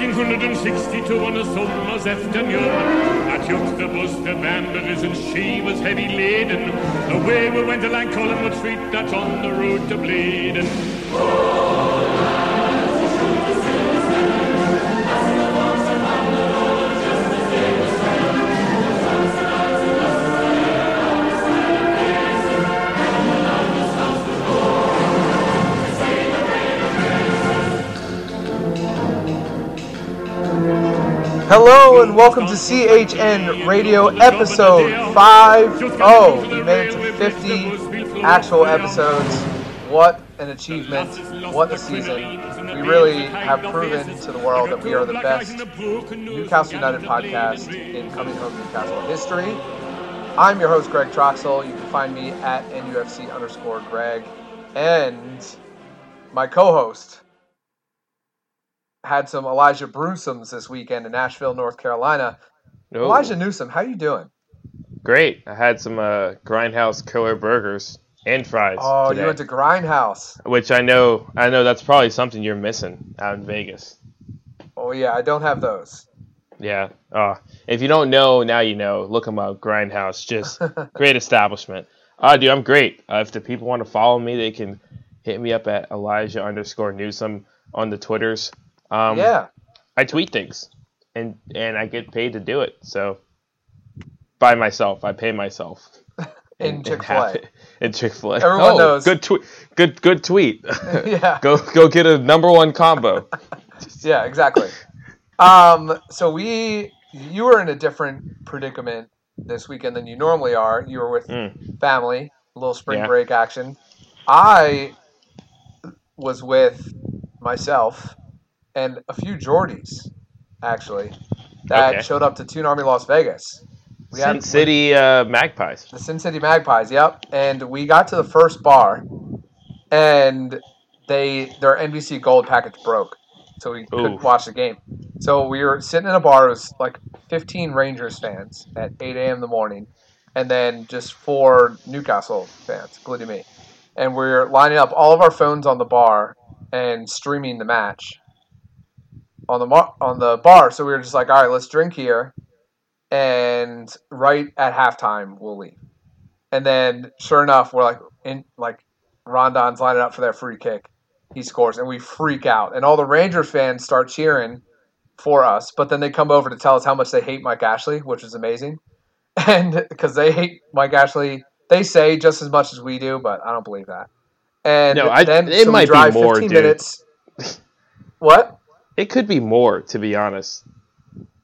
1862 on a summer's afternoon. At the bus the Balmbra's and she was heavy laden. Away we went along Collingwood Street, that's on the road to Blaydon. Hello and welcome to CHN Radio episode 5. Oh, we made it to 50 actual episodes. What an achievement. What a season. We really have proven to the world that we are the best Newcastle United podcast in coming home Newcastle history. I'm your host, Greg Troxel. You can find me at NUFC underscore Greg. And my co host, had some Elijah Brewsums this weekend in Nashville, North Carolina. Oh, Elijah Newsom, how you doing? great! I had some uh, Grindhouse Killer Burgers and fries. Oh, today, you went to Grindhouse. which I know, I know that's probably something you're missing out in Vegas. Oh yeah, I don't have those. Yeah. Uh, if you don't know, now you know. Look them up. Grindhouse, just great establishment. Uh, dude, I'm great. Uh, if the people want to follow me, they can hit me up at Elijah underscore Newsom on the Twitters. Um, yeah. I tweet things, and and I get paid to do it. So by myself, I pay myself. In and Chick-fil-A. it- In Chick Fil A. Everyone oh, knows. Good tweet. Good good tweet. yeah. go go get a number one combo. Yeah, exactly. Um, so we you were in a different predicament this weekend than you normally are. You were with Mm. family, a little spring Yeah. break action. I was with myself and a few Geordies, actually, that Okay. showed up to Toon Army Las Vegas. We Sin City uh, Magpies. the Sin City Magpies, yep. And we got to the first bar, and they their NBC Gold package broke, so we couldn't watch the game. So we were sitting in a bar. It was like 15 Rangers fans at 8 a.m. in the morning, and then just four Newcastle fans, including me. And we are lining up all of our phones on the bar and streaming the match on the mar- on the bar. So we were just like, all right, let's drink here, and right at halftime we'll leave. And then, sure enough, we're like in like Rondon's lining up for that free kick. He scores, and we freak out, and all the Ranger fans start cheering for us. But then they come over to tell us how much they hate Mike Ashley, which is amazing, and because they hate Mike Ashley, they say just as much as we do, but I don't believe that. And No, I- then it so we might be drive more, 15 dude. minutes. What? It could be more, to be honest.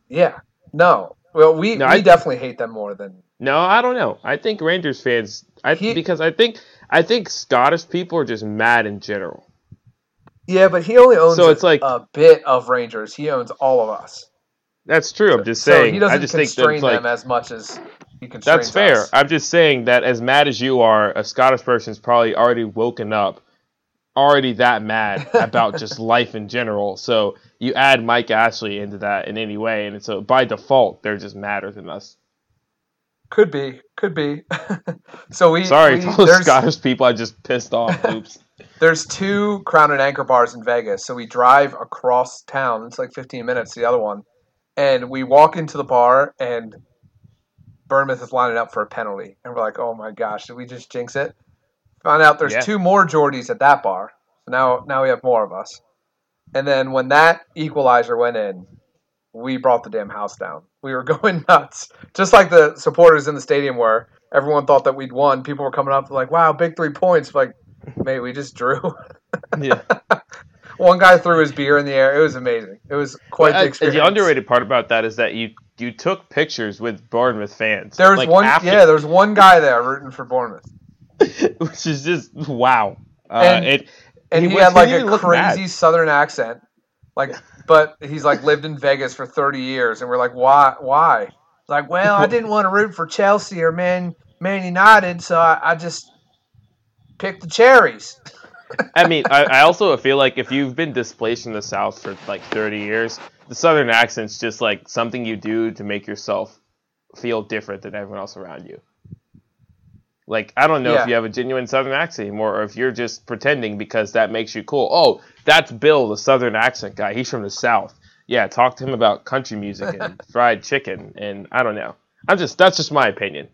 Yeah. No. Well, we, No, we I- definitely hate them more than No, I don't know. I think Rangers fans. I He- because I think I think Scottish people are just mad in general. Yeah, but he only owns So a, it's like- a bit of Rangers. He owns all of us. That's true. I'm just saying. so he doesn't I just think constrain like them as much as he constrains that's fair. us. I'm just saying that as mad as you are, a Scottish person's probably already woken up, already that mad about just life in general. So you add Mike Ashley into that in any way, and so by default they're just madder than us. Could be, could be. so we Sorry we- to all the Scottish people I just pissed off. Oops. there's two Crown and Anchor bars in Vegas. So we drive across town. It's like 15 minutes to the other one, and we walk into the bar and. Bournemouth is lining up for a penalty, and we're like, "Oh my gosh, did we just jinx it?" Found out there's Yeah. two more Geordies at that bar, so now now we have more of us. And then when that equalizer went in, we brought the damn house down. We were going nuts, just like the supporters in the stadium were. Everyone thought that we'd won. People were coming up like, "Wow, big three points!" Like, mate, we just drew. Yeah. One guy threw his beer in the air. It was amazing. It was quite the Uh, experience. the underrated part about that is that you you took pictures with Bournemouth fans. There was like, one, after- yeah, there was one guy there rooting for Bournemouth, which is just wow. Uh, And- it, and He he, was- had like didn't a crazy mad. Southern accent, like, but he's like lived in Vegas for thirty years, and we're like, why? Why? Like, well, I didn't want to root for Chelsea or Man Man United, so I, I just picked the cherries. I mean, I, I also feel like if you've been displaced from the South for like 30 years, the Southern accent's just like something you do to make yourself feel different than everyone else around you. Like I don't know Yeah. if you have a genuine Southern accent anymore, or if you're just pretending because that makes you cool. Oh, that's Bill, the Southern accent guy. He's from the South. Yeah, talk to him about country music and fried chicken, and I don't know. I'm just that's just my opinion.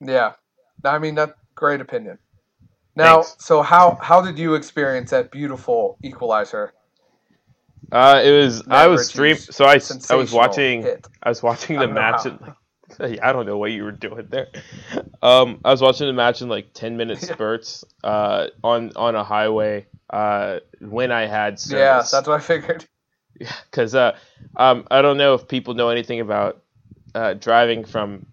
Yeah, I mean that's great opinion. Now, Thanks. so how how did you experience that beautiful equalizer? Uh, it was I was stream so I I was watching hit. I was watching the match. how. I don't know what you were doing there. Um, I was watching the match in like ten minute spurts. Uh, on on a highway. Uh, when I had service. Yeah, that's what I figured. because uh, um, I don't know if people know anything about uh, driving from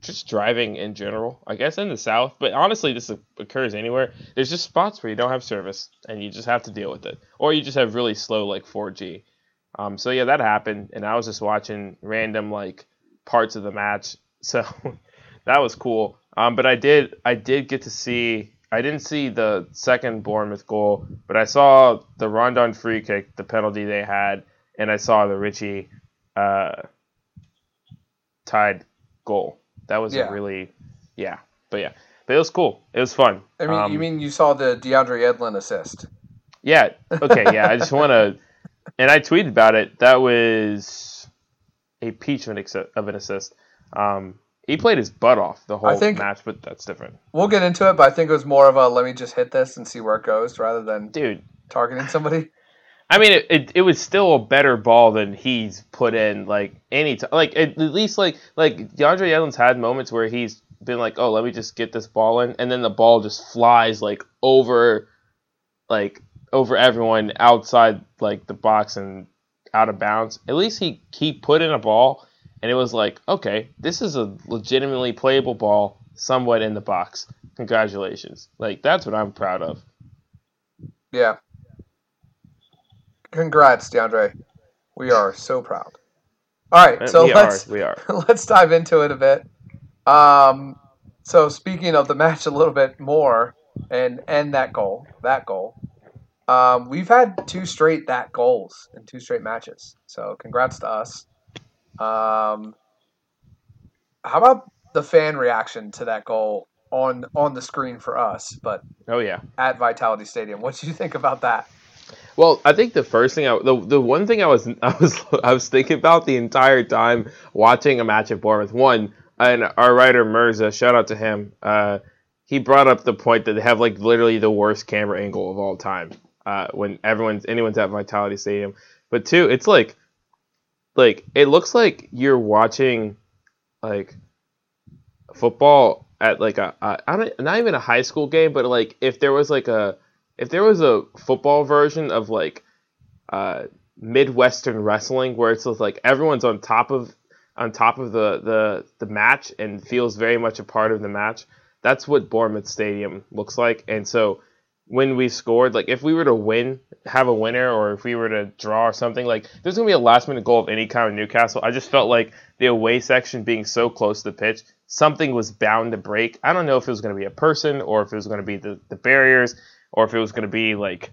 just driving in general. I guess in the South, but honestly, this occurs anywhere. There's just spots where you don't have service, and you just have to deal with it, or you just have really slow like 4G. Um, so yeah, that happened, and I was just watching random like parts of the match, so that was cool. Um, but I did I did get to see. I didn't see the second Bournemouth goal, but I saw the Rondon free kick, the penalty they had, and I saw the Ritchie uh, tied goal. That was Yeah. a really, yeah, but yeah, but it was cool. It was fun. I mean, Um, you mean you saw the DeAndre Yedlin assist? yeah. Okay. Yeah. I just want to, and I tweeted about it. That was a peach of an of an assist. Um, he played his butt off the whole think- match, but that's different, We'll get into it, but I think it was more of a let me just hit this and see where it goes rather than dude. targeting somebody. I mean, it, it, it was still a better ball than he's put in like any time. Like at least like like DeAndre Yedlin's had moments where he's been like, oh, let me just get this ball in, and then the ball just flies like over, like over everyone outside like the box and out of bounds. At least he he put in a ball, and it was like, okay, this is a legitimately playable ball, somewhat in the box. Congratulations! Like that's what I'm proud of. Yeah. Congrats, DeAndre. We are so proud. All right, so we let's are, we are. let's dive into it a bit. Um, so speaking of the match a little bit more and and that goal, that goal. Um, we've had two straight that goals in two straight matches. So congrats to us. Um, how about the fan reaction to that goal on on the screen for us, but Oh yeah. at Vitality Stadium? What do you think about that? Well, I think the first thing I the, the one thing I was I was I was thinking about the entire time watching a match at Bournemouth. One, and our writer Mirza, shout out to him. Uh, he brought up the point that they have like literally the worst camera angle of all time. Uh, when everyone's anyone's at Vitality Stadium, but two, it's like like it looks like you're watching like football at like a, a I don't not even a high school game, but like if there was like a if there was a football version of like uh, midwestern wrestling where it's like everyone's on top of on top of the, the the match and feels very much a part of the match that's what bournemouth stadium looks like. And so when we scored like if we were to win have a winner or if we were to draw or something like there's going to be a last minute goal of any kind of newcastle i just felt like the away section being so close to the pitch something was bound to break i don't know if it was going to be a person or if it was going to be the, the barriers or if it was going to be like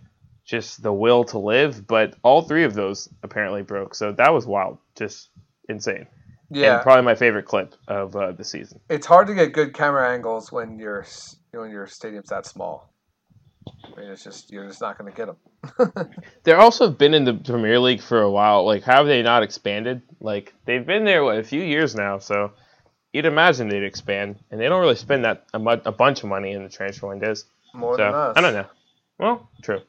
just the will to live. But all three of those apparently broke. So that was wild, just insane. Yeah, And probably my favorite clip of uh, the season. it's hard to get good camera angles when your when your stadium's that small. I mean, it's just you're just not going to get them. They're also been in the Premier League for a while. Like, how have they not expanded? Like, they've been there what, a few years now. So you'd imagine they'd expand, and they don't really spend that a, mu- a bunch of money in the transfer windows. More So than us. I don't know. Well, true.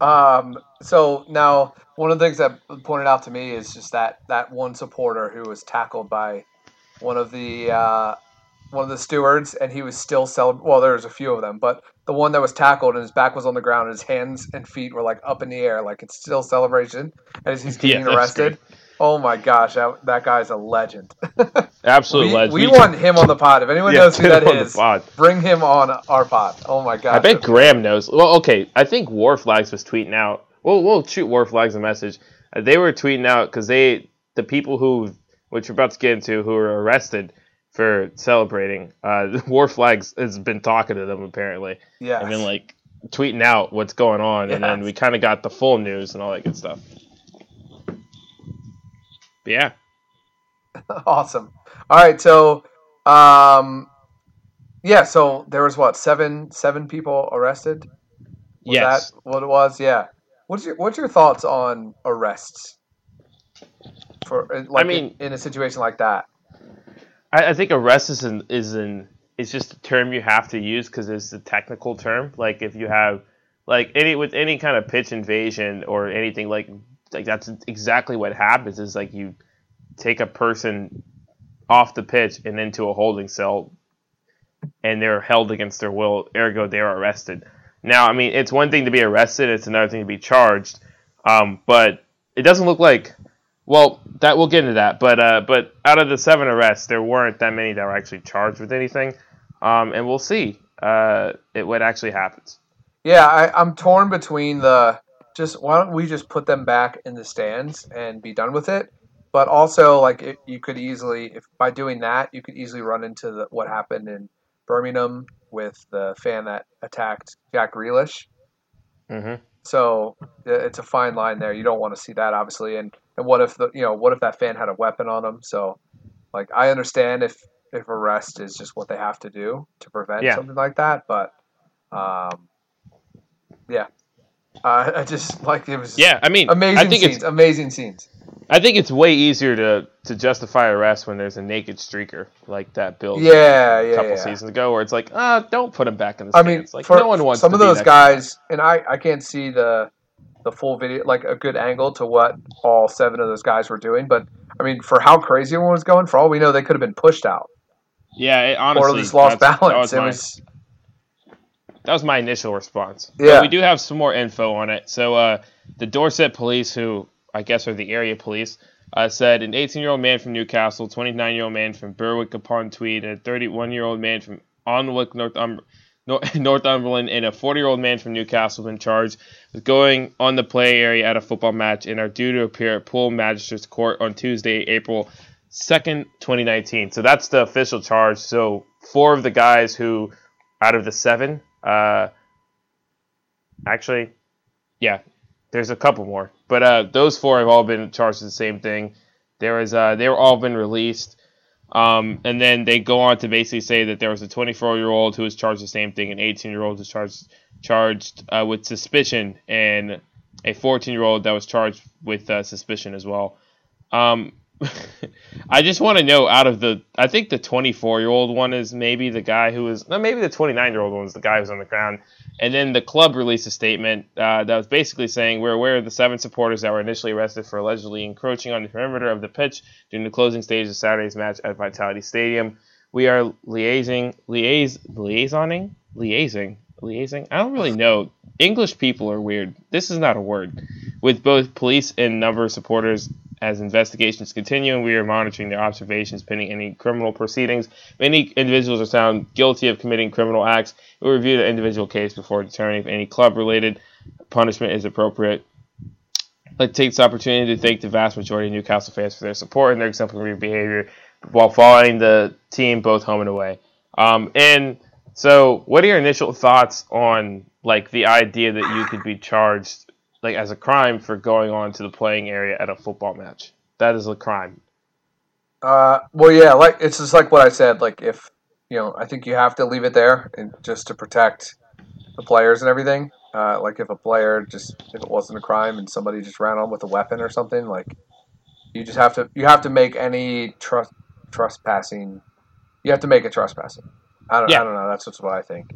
Um, so now one of the things that pointed out to me is just that that one supporter who was tackled by one of the uh, one of the stewards, and he was still celebrating. Well, there was a few of them, but the one that was tackled and his back was on the ground, and his hands and feet were like up in the air, like it's still celebration as he's getting that's arrested. Oh my gosh, that, that guy's a legend. Absolute we, legend. we want him on the pod. If anyone Yeah, knows who that him on the is, bring him on our pod. Oh my gosh. I bet Graham knows. Well, okay, I think War Flags was tweeting out. We'll we'll shoot War Flags a message. They were tweeting out because they the people who which we're about to get into who were arrested for celebrating. Uh, War Flags has been talking to them apparently. yeah. and then like tweeting out what's going on, and then we kind of got the full news and all that good stuff. But yeah, awesome. All right, so Um, yeah. So there was what seven seven people arrested. Was yes. that what it was? Yeah. What's your What's your thoughts on arrests? For like, mean- in, in a situation like that. I, I think arrest is an is an it's just a term you have to use because it's a technical term. Like if you have like any with any kind of pitch invasion or anything like like that's exactly what happens is like you take a person off the pitch and into a holding cell and they're held against their will ergo they're arrested now i mean it's one thing to be arrested it's another thing to be charged um, but it doesn't look like well that we'll get into that but uh, but out of the seven arrests there weren't that many that were actually charged with anything. Um, and we'll see uh, it, what actually happens. Yeah, I, I'm torn between the just why don't we just put them back in the stands and be done with it, but also like it, you could easily if by doing that you could easily run into the, what happened in Birmingham with the fan that attacked Jack Grealish. hmm So uh, it's a fine line there. You don't want to see that, obviously. And and what if the you know what if that fan had a weapon on him? So like I understand if if arrest is just what they have to do to prevent Yeah. something like that, but um, yeah, uh, I just like it was yeah i mean amazing i think scenes, it's amazing scenes. I think it's way easier to, to justify arrest when there's a naked streaker like that Bill Yeah, a yeah, couple yeah. seasons ago, where it's like, ah, don't put him back in the I mean, like for no one wants some of those guys, and I I can't see the the full video, like a good angle to what all seven of those guys were doing, but. I mean, for how crazy everyone was going, for all we know, they could have been pushed out. Yeah, it, or honestly, just lost balance. That It was, was that was my initial response. Yeah. But we do have some more info on it. So uh, the Dorset police, who I guess are the area police, uh, said an 18-year-old man from Newcastle, 29-year-old man from Berwick upon Tweed, and a 31-year-old man from Alnwick, Northumber- Northumberland, and a 40-year-old man from Newcastle have been charged with going on the play area at a football match and are due to appear at Poole Magistrates Court on Tuesday, April 2nd, 2019. So that's the official charge. So four of the guys who, out of the seven, uh, actually, yeah, there's a couple more, but uh, those four have all been charged with the same thing. There was uh, they were all been released, um, and then they go on to basically say that there was a 24 year old who was charged the same thing, an 18 year old was charged charged uh, with suspicion, and a 14 year old that was charged with uh, suspicion as well. Um, I just want to know out of the, I think the 24 year old one is maybe the guy who is no, maybe the 29 year old one is the guy who's on the ground. And then the club released a statement uh, that was basically saying, We're aware of the seven supporters that were initially arrested for allegedly encroaching on the perimeter of the pitch during the closing stage of Saturday's match at Vitality Stadium. We are liaising, liaise, liaisoning, liaising, liaising. I don't really know. English people are weird. This is not a word. With both police and number of supporters as investigations continue, and we are monitoring their observations pending any criminal proceedings. If any individuals are found guilty of committing criminal acts, we will review the individual case before determining if any club-related punishment is appropriate. To take this opportunity to thank the vast majority of Newcastle fans for their support and their exemplary behavior while following the team both home and away. Um, and so, what are your initial thoughts on like the idea that you could be charged like as a crime for going on to the playing area at a football match? That is a crime. Uh, well, yeah, like it's just like what I said. Like if you know, I think you have to leave it there, and just to protect the players and everything. Uh, like if a player just if it wasn't a crime and somebody just ran on with a weapon or something, like you just have to you have to make any trust trespassing. You have to make it trespassing. I don't, Yeah. I don't know. That's just what I think.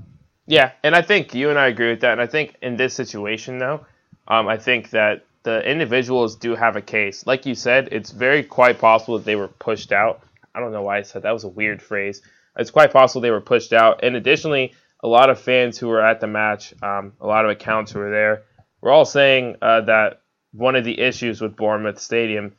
Yeah, and I think you and I agree with that. And I think in this situation, though, um, I think that the individuals do have a case. Like you said, it's very quite possible that they were pushed out. I don't know why I said that was a weird phrase. It's quite possible they were pushed out. And additionally, a lot of fans who were at the match, um, a lot of accounts who were there, were all saying uh, that one of the issues with Bournemouth Stadium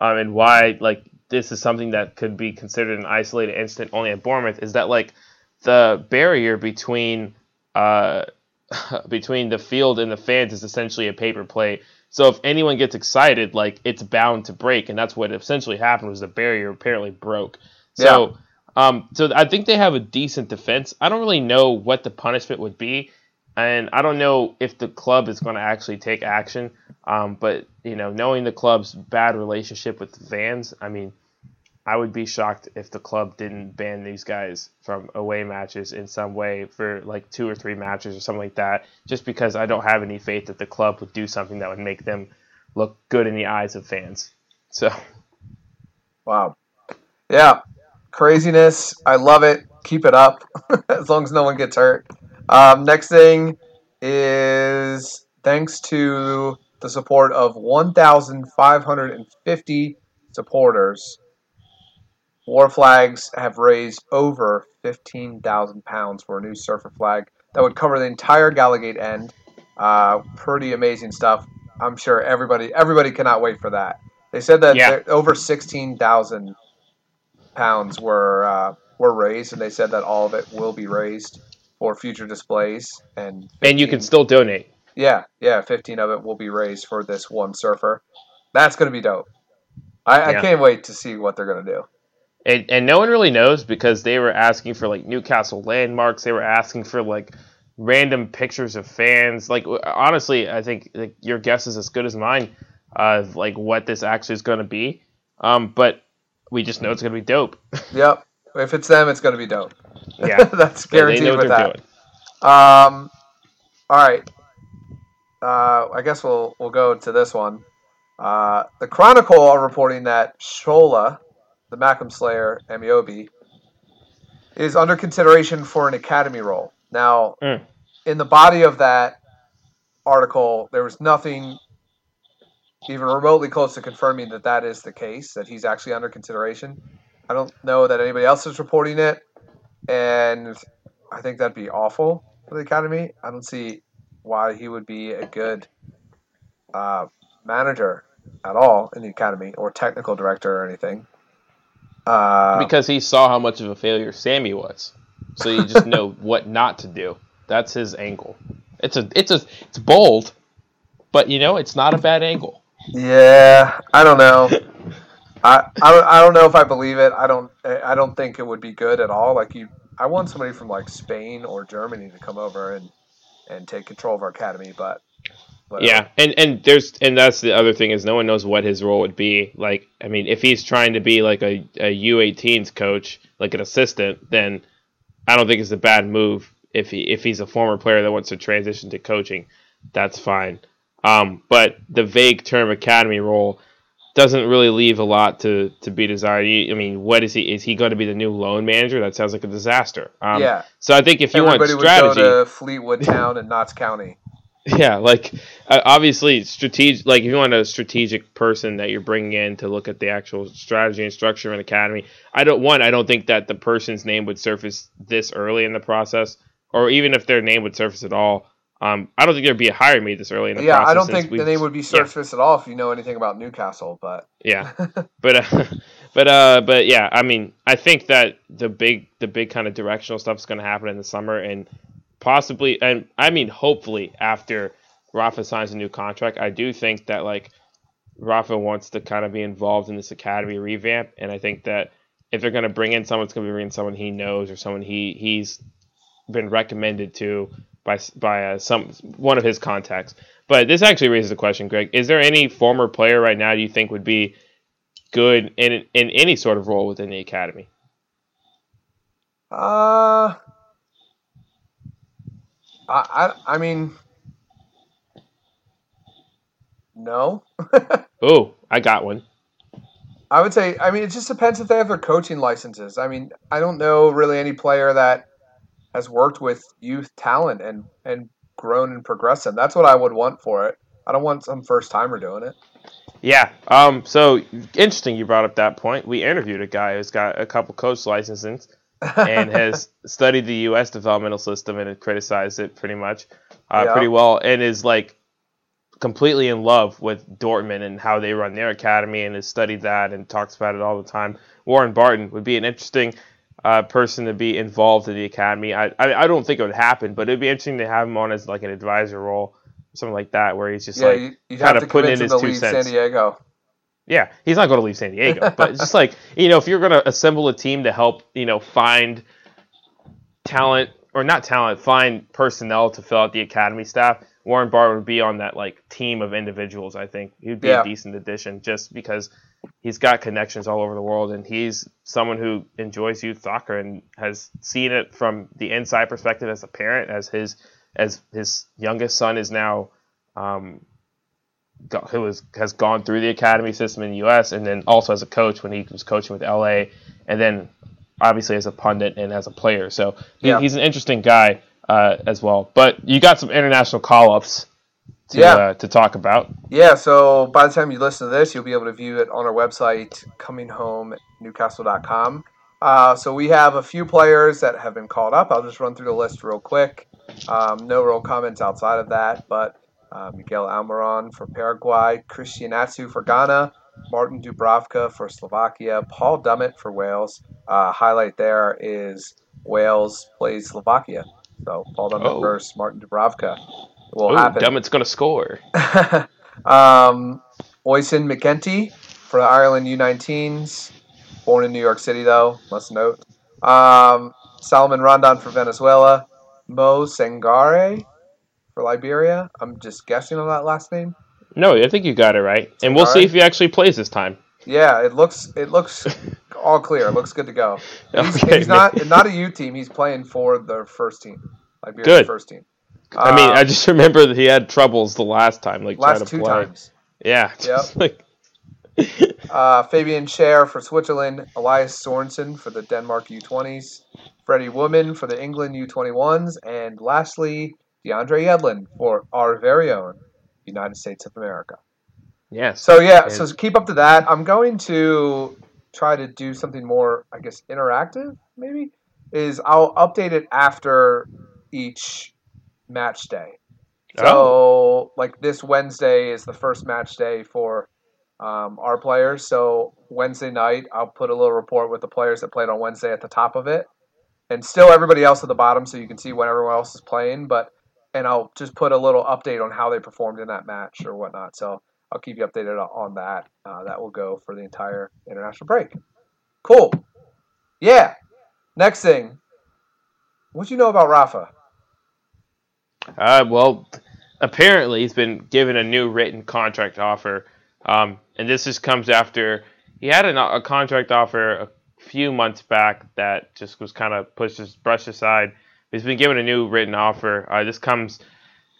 um, and why like this is something that could be considered an isolated incident only at Bournemouth is that like the barrier between uh, between the field and the fans is essentially a paper plate. So if anyone gets excited, like it's bound to break, and that's what essentially happened. Was the barrier apparently broke? So, um, so I think they have a decent defense. I don't really know what the punishment would be, and I don't know if the club is going to actually take action. Um, but you know, knowing the club's bad relationship with the fans, I mean, I would be shocked if the club didn't ban these guys from away matches in some way for like two or three matches or something like that, just because I don't have any faith that the club would do something that would make them look good in the eyes of fans. So, wow. Yeah. Craziness. I love it. Keep it up as long as no one gets hurt. Um, next thing is thanks to the support of 1,550 supporters War flags have raised over 15,000 pounds for a new surfer flag that would cover the entire Gallowgate end. Uh, pretty amazing stuff. I'm sure everybody everybody cannot wait for that. They said that Yeah. over 16,000 pounds were uh, were raised, and they said that all of it will be raised for future displays. And and you can still donate. yeah, yeah, 15 of it will be raised for this one surfer. That's going to be dope. I, I can't wait to see what they're going to do. And, and no one really knows because they were asking for like Newcastle landmarks. They were asking for like random pictures of fans. Like honestly, I think like, your guess is as good as mine of like what this actually is going to be. Um, but we just know it's going to be dope. Yep. If it's them, it's going to be dope. yeah, That's guaranteed know what with they're that. doing. Um, all right. Uh, I guess we'll we'll go to this one. Uh, the Chronicle are reporting that Shola, the Mackem Slayer Ameobi, is under consideration for an academy role. Now, Mm. in the body of that article, there was nothing even remotely close to confirming that that is the case, that he's actually under consideration. I don't know that anybody else is reporting it, and I think that'd be awful for the academy. I don't see why he would be a good uh, manager at all in the academy or technical director or anything. Uh, because he saw how much of a failure Sammy was. So you just know what not to do. That's his angle. It's a it's a it's bold, but you know it's not a bad angle. yeah, I don't know. I, I I don't know if I believe it. I don't I don't think it would be good at all. Like you, I want somebody from like Spain or Germany to come over and and take control of our academy, but. Whatever. Yeah, and and there's and that's the other thing is no one knows what his role would be. Like, I mean, if he's trying to be like a a U18s coach, like an assistant, then I don't think it's a bad move. If he if he's a former player that wants to transition to coaching, that's fine. Um, but the vague term academy role doesn't really leave a lot to to be desired. You- I mean, what is he? Is he going to be the new loan manager? That sounds like a disaster. Um, yeah. So I think if you want strategy, would go to Fleetwood Town and Notts County. Yeah, like uh, obviously strategic. Like if you want a strategic person that you're bringing in to look at the actual strategy and structure of an academy, I don't. One, I don't think that the person's name would surface this early in the process, or even if their name would surface at all. Um, I don't think there'd be a hire made this early in the Yeah, process. I don't think the name would be yeah. surfaced at all if you know anything about Newcastle. But Yeah, but uh, but uh, but yeah, I mean, I think that the big the big kind of directional stuff is going to happen in the summer, and possibly, and I mean, hopefully after Rafa signs a new contract, I do think that like Rafa wants to kind of be involved in this academy revamp, and I think that if they're going to bring in someone, it's going to be bringing someone he knows or someone he he's been recommended to by by uh, some one of his contacts. But this actually raises a question, Greg. Is there any former player right now you think would be good in in any sort of role within the academy? uh, I I, I mean, no. Oh, I got one. I would say, I mean, it just depends if they have their coaching licenses. I mean, I don't know really any player that has worked with youth talent and and grown and progressed them. That's what I would want for it. I don't want some first timer doing it. Yeah. Um. So interesting. You brought up that point. We interviewed a guy who's got a couple coach licenses and has studied the U.S. developmental system and criticized it pretty much, uh, Yeah. pretty well, and is like completely in love with Dortmund and how they run their academy, and has studied that and talks about it all the time. Warren Barton would be an interesting uh, person to be involved in the academy. I, I I don't think it would happen, but it'd be interesting to have him on as like an advisor role, something like that, where he's just yeah, like kinda have putting in his two cents. San Diego. Yeah, he's not going to leave San Diego, but it's just like you know, if you're going to assemble a team to help, you know, find talent or not talent, find personnel to fill out the academy staff, Warren Barton would be on that like team of individuals. I think he'd be Yeah. a decent addition just because he's got connections all over the world and he's someone who enjoys youth soccer and has seen it from the inside perspective as a parent, as his as his youngest son is now um, who is, has gone through the academy system in the U.S. and then also as a coach when he was coaching with L.A. and then obviously as a pundit and as a player. So he, Yeah. he's an interesting guy uh, as well. But you got some international call-ups to Yeah. uh, to talk about. Yeah, so by the time you listen to this, you'll be able to view it on our website, cominghomenewcastle.com. Uh, so we have a few players that have been called up. I'll just run through the list real quick. Um, no real comments outside of that, but uh, Miguel Almiron for Paraguay, Christian Atsu for Ghana, Martin Dubravka for Slovakia, Paul Dummett for Wales. Uh, highlight there is Wales plays Slovakia. So Paul Dummett Oh. versus Martin Dubravka will Ooh, happen. Dummett's going to score. um, Oisin McEntee for the Ireland U19s. Born in New York City, though, must note. Um, Salomon Rondon for Venezuela. Mo Sangare for Liberia. I'm just guessing on that last name. No, I think you got it right, and we'll see Alright. if he actually plays this time. Yeah, it looks it looks all clear. It looks good to go. He's, Okay. he's not not a U team. He's playing for the first team. Liberia's Good. first team. I mean, Um, I just remember that he had troubles the last time, like trying last to two play. times. Yeah, like Uh, Fabian Schär for Switzerland, Elias Sorensen for the Denmark U20s, Freddie Woodman for the England U21s, and lastly, DeAndre Yedlin for our very own United States of America. yes. So yeah, And- so keep up to that. I'm going to try to do something more, I guess, interactive. Maybe is I'll update it after each match day. So Oh. like this Wednesday is the first match day for um, our players. So Wednesday night I'll put a little report with the players that played on Wednesday at the top of it, and still everybody else at the bottom, so you can see when everyone else is playing. But and I'll just put a little update on how they performed in that match or whatnot. So I'll keep you updated on that. Uh, that will go for the entire international break. Cool. Yeah. Next thing. What do you know about Rafa? Uh, well, apparently he's been given a new written contract offer, um, and this just comes after he had an, a contract offer a few months back that just was kind of pushed, brushed aside. He's been given a new written offer. Uh, this comes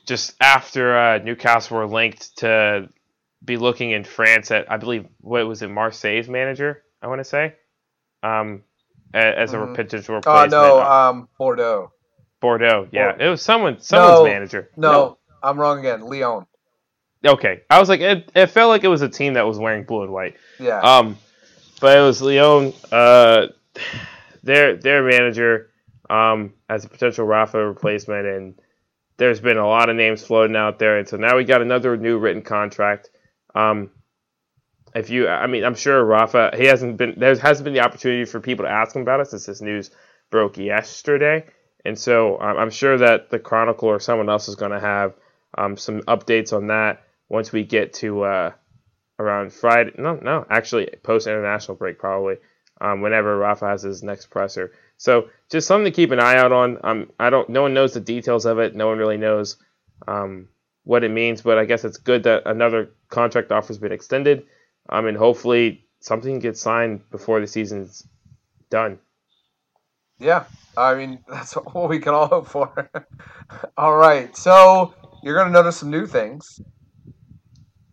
just after uh, Newcastle were linked to be looking in France at, I believe, what was it, Marseille's manager? I want to say, um, as a Mhm. potential Oh replacement. no, um, Bordeaux. Bordeaux. Yeah, Bor- it was someone, someone's No, manager. No, I'm wrong again. Lyon. Okay, I was like, it, it felt like it was a team that was wearing blue and white. Yeah. Um, but it was Lyon, uh, their their manager, um, as a potential Rafa replacement, and there's been a lot of names floating out there, and so now we got another new written contract. Um, if you, I mean, I'm sure Rafa, he hasn't been there hasn't been the opportunity for people to ask him about it since this news broke yesterday, and so um, I'm sure that the Chronicle or someone else is going to have um, some updates on that once we get to uh, around Friday. No, no, actually post international break probably. Um, whenever Rafa has his next presser, so just something to keep an eye out on. Um, I don't. No one knows the details of it. No one really knows um, what it means, but I guess it's good that another contract offer has been extended. Um, and hopefully something gets signed before the season's done. Yeah, I mean that's what we can all hope for. all right, so you're gonna notice some new things.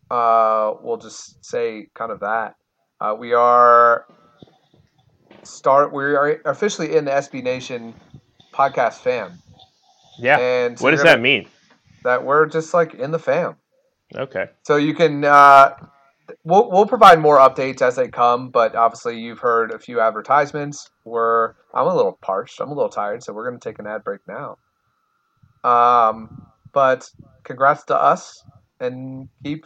Uh, we'll just say kind of that. Uh, we are start. We are officially in the SB Nation podcast fam, Yeah. and so what does that mean? That we're just like in the fam. Okay. So you can uh, we'll we'll provide more updates as they come, but obviously you've heard a few advertisements. We're I'm a little parched. I'm a little tired, so we're gonna take an ad break now. Um, but congrats to us and keep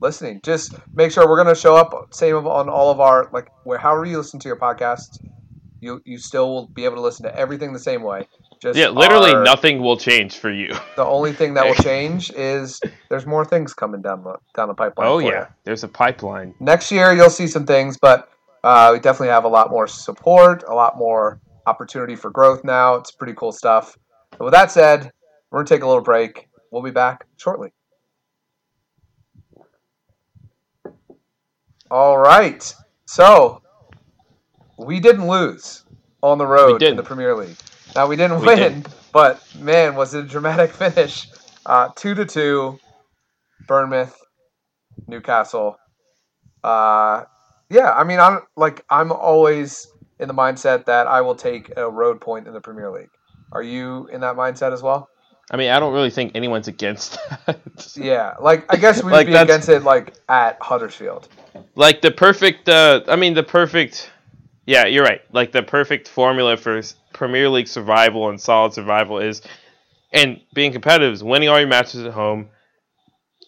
listening. Just make sure we're gonna show up same on all of our like where however you listen to your podcast, you you still will be able to listen to everything the same way. Just Yeah, literally our- nothing will change for you. The only thing that will change is there's more things coming down the down the pipeline. Oh yeah, you. there's a pipeline. next year you'll see some things, but uh, we definitely have a lot more support, a lot more opportunity for growth now. It's pretty cool stuff. But with that said, we're gonna take a little break. We'll be back shortly. All right. So we didn't lose on the road in the Premier League. Now we didn't We win, didn't. but man, was it a dramatic finish. Uh, two to two, Bournemouth, Newcastle. Uh, yeah, I mean, I'm like I'm always in the mindset that I will take a road point in the Premier League. Are you in that mindset as well? I mean, I don't really think anyone's against that. Yeah, like I guess we'd Like, be against it like at Huddersfield. like the perfect uh i mean the perfect yeah you're right. Like the perfect formula for premier league survival and solid survival is and being competitive is winning all your matches at home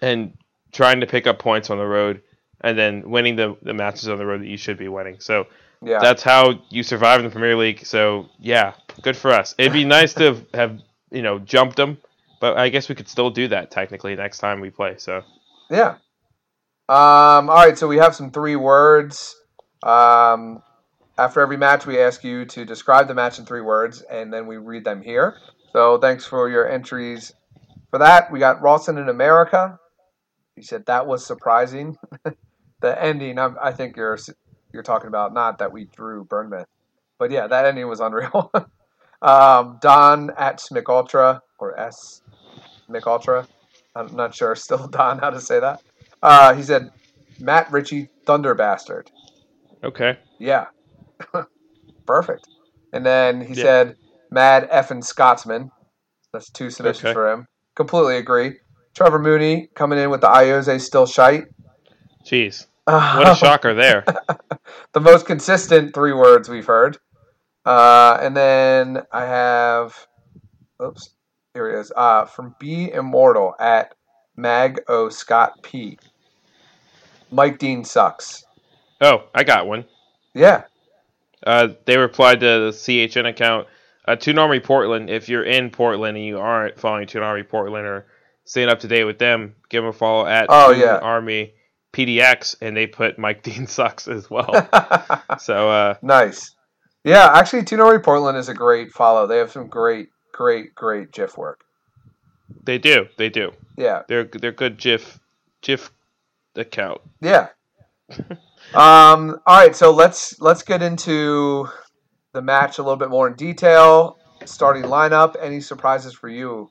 and trying to pick up points on the road and then winning the, the matches on the road that you should be winning. So Yeah, that's how you survive in the premier league. So yeah good for us. It'd be nice to have you know jumped them but i guess we could still do that technically next time we play so yeah. Um, all right, so we have some three words. Um, after every match, we ask you to describe the match in three words, and then we read them here. So thanks for your entries for that. We got Rawson in America. He said that was surprising. the ending, I, I think you're you're talking about not that we drew Bournemouth, but yeah, that ending was unreal. um, Don at Smick Ultra or S Mick Ultra. I'm not sure still Don how to say that. Uh, he said Matt Ritchie Thunder Bastard. okay Yeah. Perfect. And then he Yeah. said Mad effing Scotsman. That's two submissions Okay. for him. Completely agree. Trevor Mooney coming in with the Ioze still shite. jeez what a shocker there the most consistent three words we've heard. Uh, and then I have, oops, here it is. Uh, from B Immortal at Mag O Scott P. Mike Dean sucks. oh i got one Yeah, Uh, they replied to the CHN account. Uh, Toon Army Portland. If you're in Portland and you aren't following Toon Army Portland or staying up to date with them, give them a follow at Oh, Toon yeah. Army PDX, and they put Mike Dean sucks as well. so uh, nice. Yeah, actually, Toon Army Portland is a great follow. They have some great, great, great GIF work. they do, they do. Yeah, They're they're good GIF GIF account. yeah. um. All right, so let's let's get into the match a little bit more in detail. Starting lineup. Any surprises for you,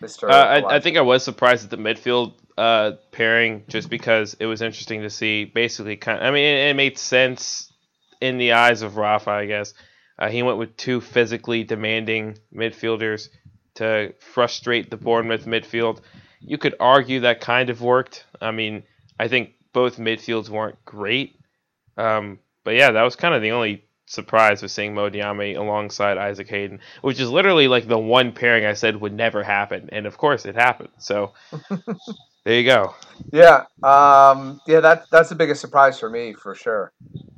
Mister? Uh, I, I think I was surprised at the midfield uh, pairing just because it was interesting to see. Basically, kind. I mean, it, it made sense in the eyes of Rafa, I guess. Uh, he went with two physically demanding midfielders to frustrate the Bournemouth midfield. You could argue that kind of worked. I mean, I think both midfields weren't great. Um, but yeah, that was kind of the only surprise was seeing Mo Diame alongside Isaac Hayden, which is literally like the one pairing I said would never happen, and of course it happened. So there you go. Yeah, um, yeah, that that's the biggest surprise for me for sure,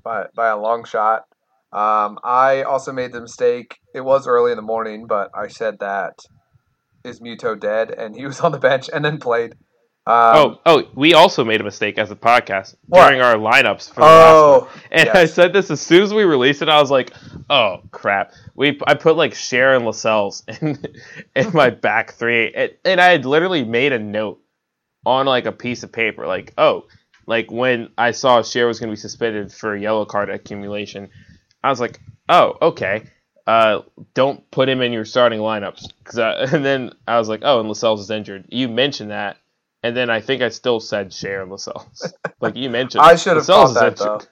by by a long shot. Um, I also made the mistake. It was early in the morning, but I said that is Muto dead, and he was on the bench and then played. Um, oh, oh, we also made a mistake as a podcast What? during our lineups for the last oh, one. And I said this as soon as we released it. I was like, "Oh crap!" We I put like and Lascelles in in my back three, and, and I had literally made a note on like a piece of paper, like, "Oh, like when I saw Schär was going to be suspended for yellow card accumulation, I was like, "Oh, okay." Uh, don't put him in your starting lineups, cause I, and then I was like, "Oh, and Lascelles is injured." You mentioned that, and then I think I still said Schär and Lascelles. like you mentioned, I should have thought that, injured.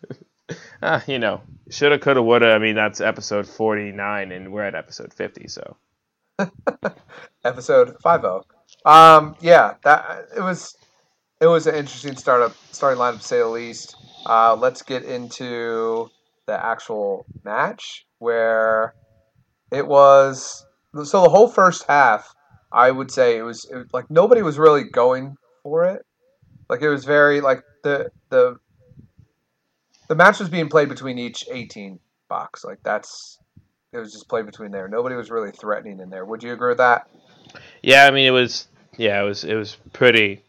Ah, you know, shoulda, coulda, woulda. I mean, that's episode forty-nine, and we're at episode fifty. So episode five zero. Um, yeah, that it was it was an interesting startup starting lineup to say the least. Uh, let's get into the actual match where it was so the whole first half. I would say it was, it was like nobody was really going for it. Like it was very like the the the match was being played between each 18 box. Like that's it was just played between there. Nobody was really threatening in there. Would you agree with that? yeah, I mean, it was yeah, it was it was pretty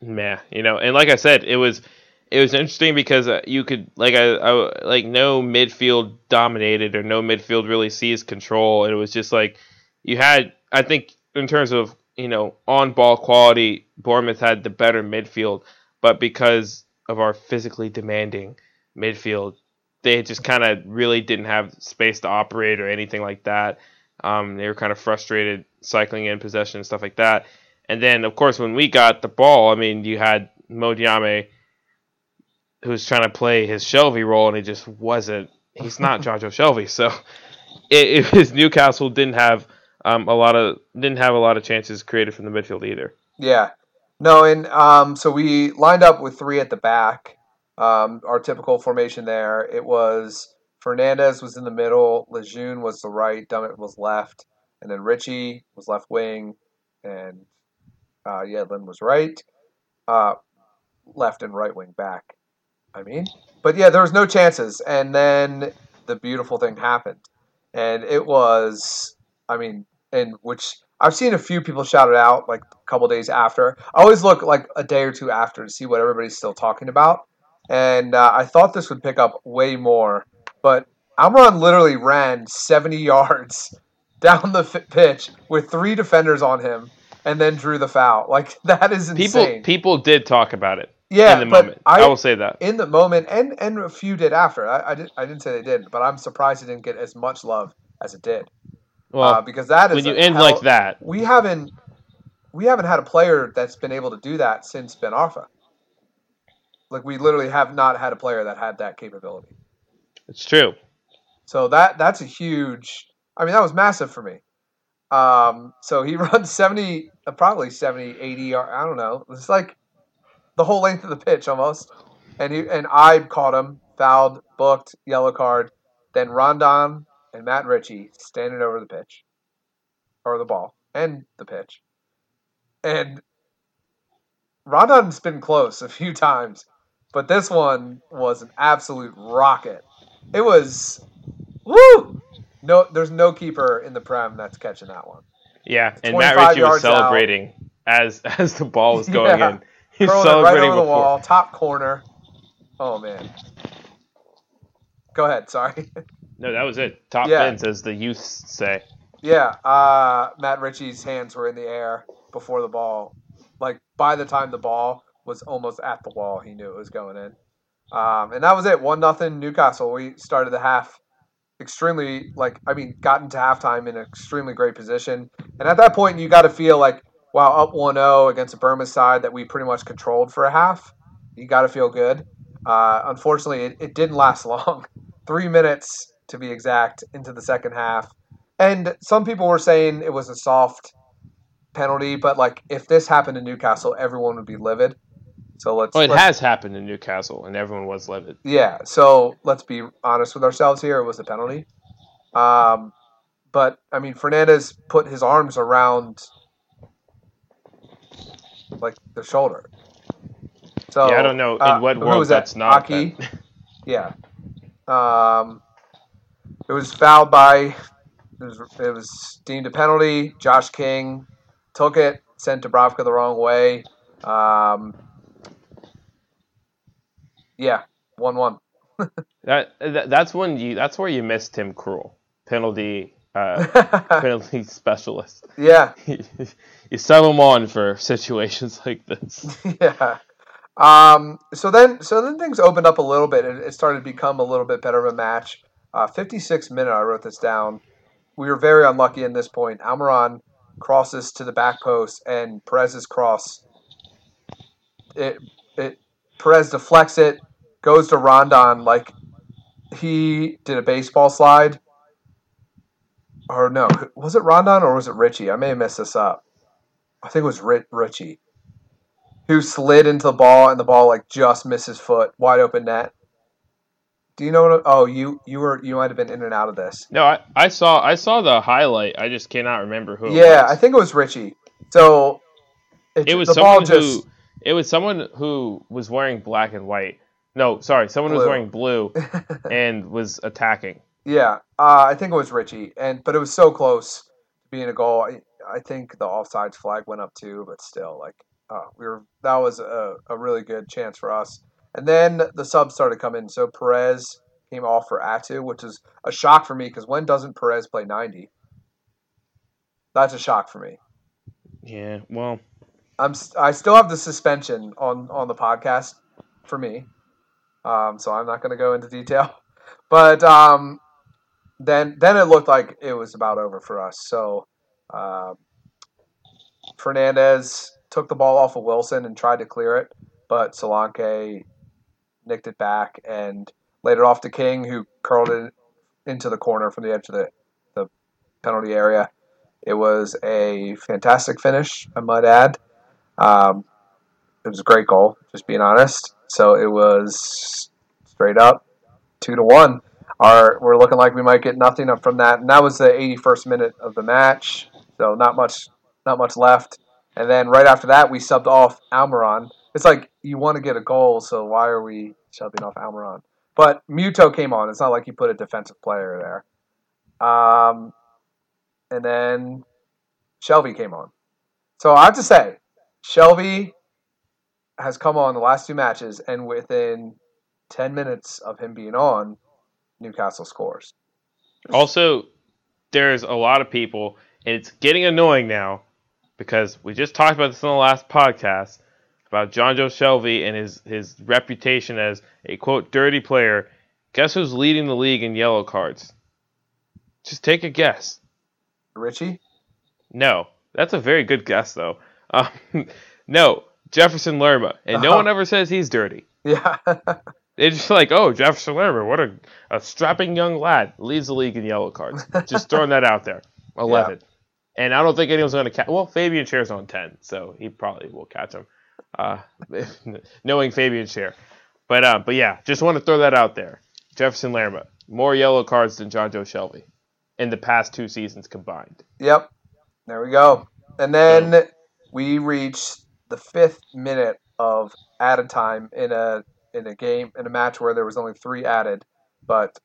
meh, you know. And like I said, it was it was interesting because uh, you could like I, I like no midfield dominated or no midfield really seized control. And it was just like you had I think in terms of you know, on ball quality, Bournemouth had the better midfield, but because of our physically demanding midfield, they just kind of really didn't have space to operate or anything like that. Um, they were kind of frustrated cycling in possession and stuff like that. And then, of course, when we got the ball, I mean, you had Mo Diame who was trying to play his Shelvey role, and he just wasn't. He's not Jonjo Shelvey, so it, it was Newcastle didn't have um, a lot of didn't have a lot of chances created from the midfield either. Yeah. No, and um, so we lined up with three at the back. Um, our typical formation there. It was Fernandez was in the middle, Lejeune was the right, Dummett was left, and then Ritchie was left wing, and uh, Yedlin was right, uh, left and right wing back. I mean, but yeah, there was no chances, and then the beautiful thing happened, and it was, I mean, and which I've seen a few people shout it out like a couple days after. I always look like a day or two after to see what everybody's still talking about, and uh, I thought this would pick up way more, but Almiron literally ran 70 yards down the f- pitch with three defenders on him, and then drew the foul. Like that is insane. people people did talk about it yeah, in the but moment. I, I, will say that. in the moment, and and a few did after. I, I, did, I didn't say they didn't, but I'm surprised it didn't get as much love as it did. Well, uh, because that is when you end hell- like that, we haven't we haven't had a player that's been able to do that since Ben Arfa. Like we literally have not had a player that had that capability. It's true. So that that's a huge. I mean, that was massive for me. Um, so he runs 70, uh, probably 70, 80, or I don't know. It's like the whole length of the pitch almost. And he and I caught him, fouled, booked, yellow card. Then Rondon and Matt Ritchie standing over the pitch, or the ball and the pitch. And Rondon's been close a few times, but this one was an absolute rocket. It was, woo! No, there's no keeper in the prem that's catching that one. Yeah, and Matt Ritchie was yards out. celebrating as as the ball was going Yeah. in. He's Throwing it right celebrating over the wall, top corner. Oh man. Go ahead. Sorry. No, that was it. Top Yeah. fins, as the youths say. yeah. Uh, Matt Ritchie's hands were in the air before the ball. Like by the time the ball was almost at the wall, he knew it was going in. Um, and that was it. One nothing Newcastle. We started the half extremely like I mean, got into halftime in an extremely great position. And at that point, you got to feel like wow, up 1-0 against a Bournemouth side that we pretty much controlled for a half. You got to feel good. Uh, unfortunately, it, it didn't last long. Three minutes to be exact into the second half. And some people were saying it was a soft penalty, but like if this happened in Newcastle, everyone would be livid. So let's. Well, it let's- has happened in Newcastle, and everyone was livid. yeah, so let's be honest with ourselves here. It was a penalty. Um, but I mean, Fernandez put his arms around like the shoulder. So yeah, I don't know in uh, what world was that? that's not. Aki? Yeah. Um, it was fouled by. It was, it was deemed a penalty. Josh King took it, sent Dubravka the wrong way. Um, yeah, one one. That, that that's when you that's where you miss Tim Krul, penalty uh, penalty specialist. yeah, you sub him on for situations like this. yeah. Um, so then, so then things opened up a little bit. It, it started to become a little bit better of a match. Uh, 56 minute, I wrote this down. We were very unlucky in this point. Almiron crosses to the back post, and Perez's cross. It it Perez deflects it, goes to Rondon like he did a baseball slide. Or no, was it Rondon or was it Ritchie? I may have messed this up. I think it was Ri- Ritchie who slid into the ball and the ball like just missed his foot, wide open net. Do you know what? Oh, you you were you might have been in and out of this. No, I, I saw I saw the highlight. I just cannot remember who. It Yeah, was. I think it was Ritchie. So it was the someone just who it was someone who was wearing black and white. No, sorry, someone was wearing blue and was attacking. yeah, uh, I think it was Ritchie, and but it was so close to being a goal. I, I think the offsides flag went up too, but still, like uh, we were that was a, a really good chance for us. And then the subs started coming. So Perez came off for Atsu, which is a shock for me because when doesn't Perez play ninety? That's a shock for me. Yeah, well, I'm I still have the suspension on on the podcast for me, um, so I'm not going to go into detail. But um, then then it looked like it was about over for us. So um Fernandez took the ball off of Wilson and tried to clear it, but Solanke nicked it back and laid it off to King, who curled it into the corner from the edge of the, the penalty area. It was a fantastic finish, I might add. Um, it was a great goal, just being honest. So it was straight up two to one. Our, we're looking like we might get nothing up from that, and that was the 81st minute of the match. So not much, not much left. And then right after that, we subbed off Almiron. It's like you want to get a goal, so why are we subbing off Almiron? But Muto came on. It's not like you put a defensive player there. Um, and then Shelvey came on. So I have to say, Shelvey has come on the last two matches, and within 10 minutes of him being on, Newcastle scores. Also, there's a lot of people, and it's getting annoying now because we just talked about this in the last podcast about Jonjo Shelvey and his, his reputation as a quote dirty player. Guess who's leading the league in yellow cards? Just take a guess. Ritchie? No, that's a very good guess though. Um, no, Jefferson Lerma, and no Oh. one ever says he's dirty. Yeah. It's just like, oh, Jefferson Lerma, what a, a strapping young lad. Leads the league in yellow cards. Just throwing that out there. 11. And I don't think anyone's going to catch. Well, Fabian Schär's on 10, so he probably will catch him, uh, knowing Fabian Scher. But, uh, but yeah, just want to throw that out there. Jefferson Lerma, more yellow cards than Jonjo Shelvey in the past two seasons combined. Yep. There we go. And then we reached the fifth minute of added time in a in a game in a match where there was only three added, but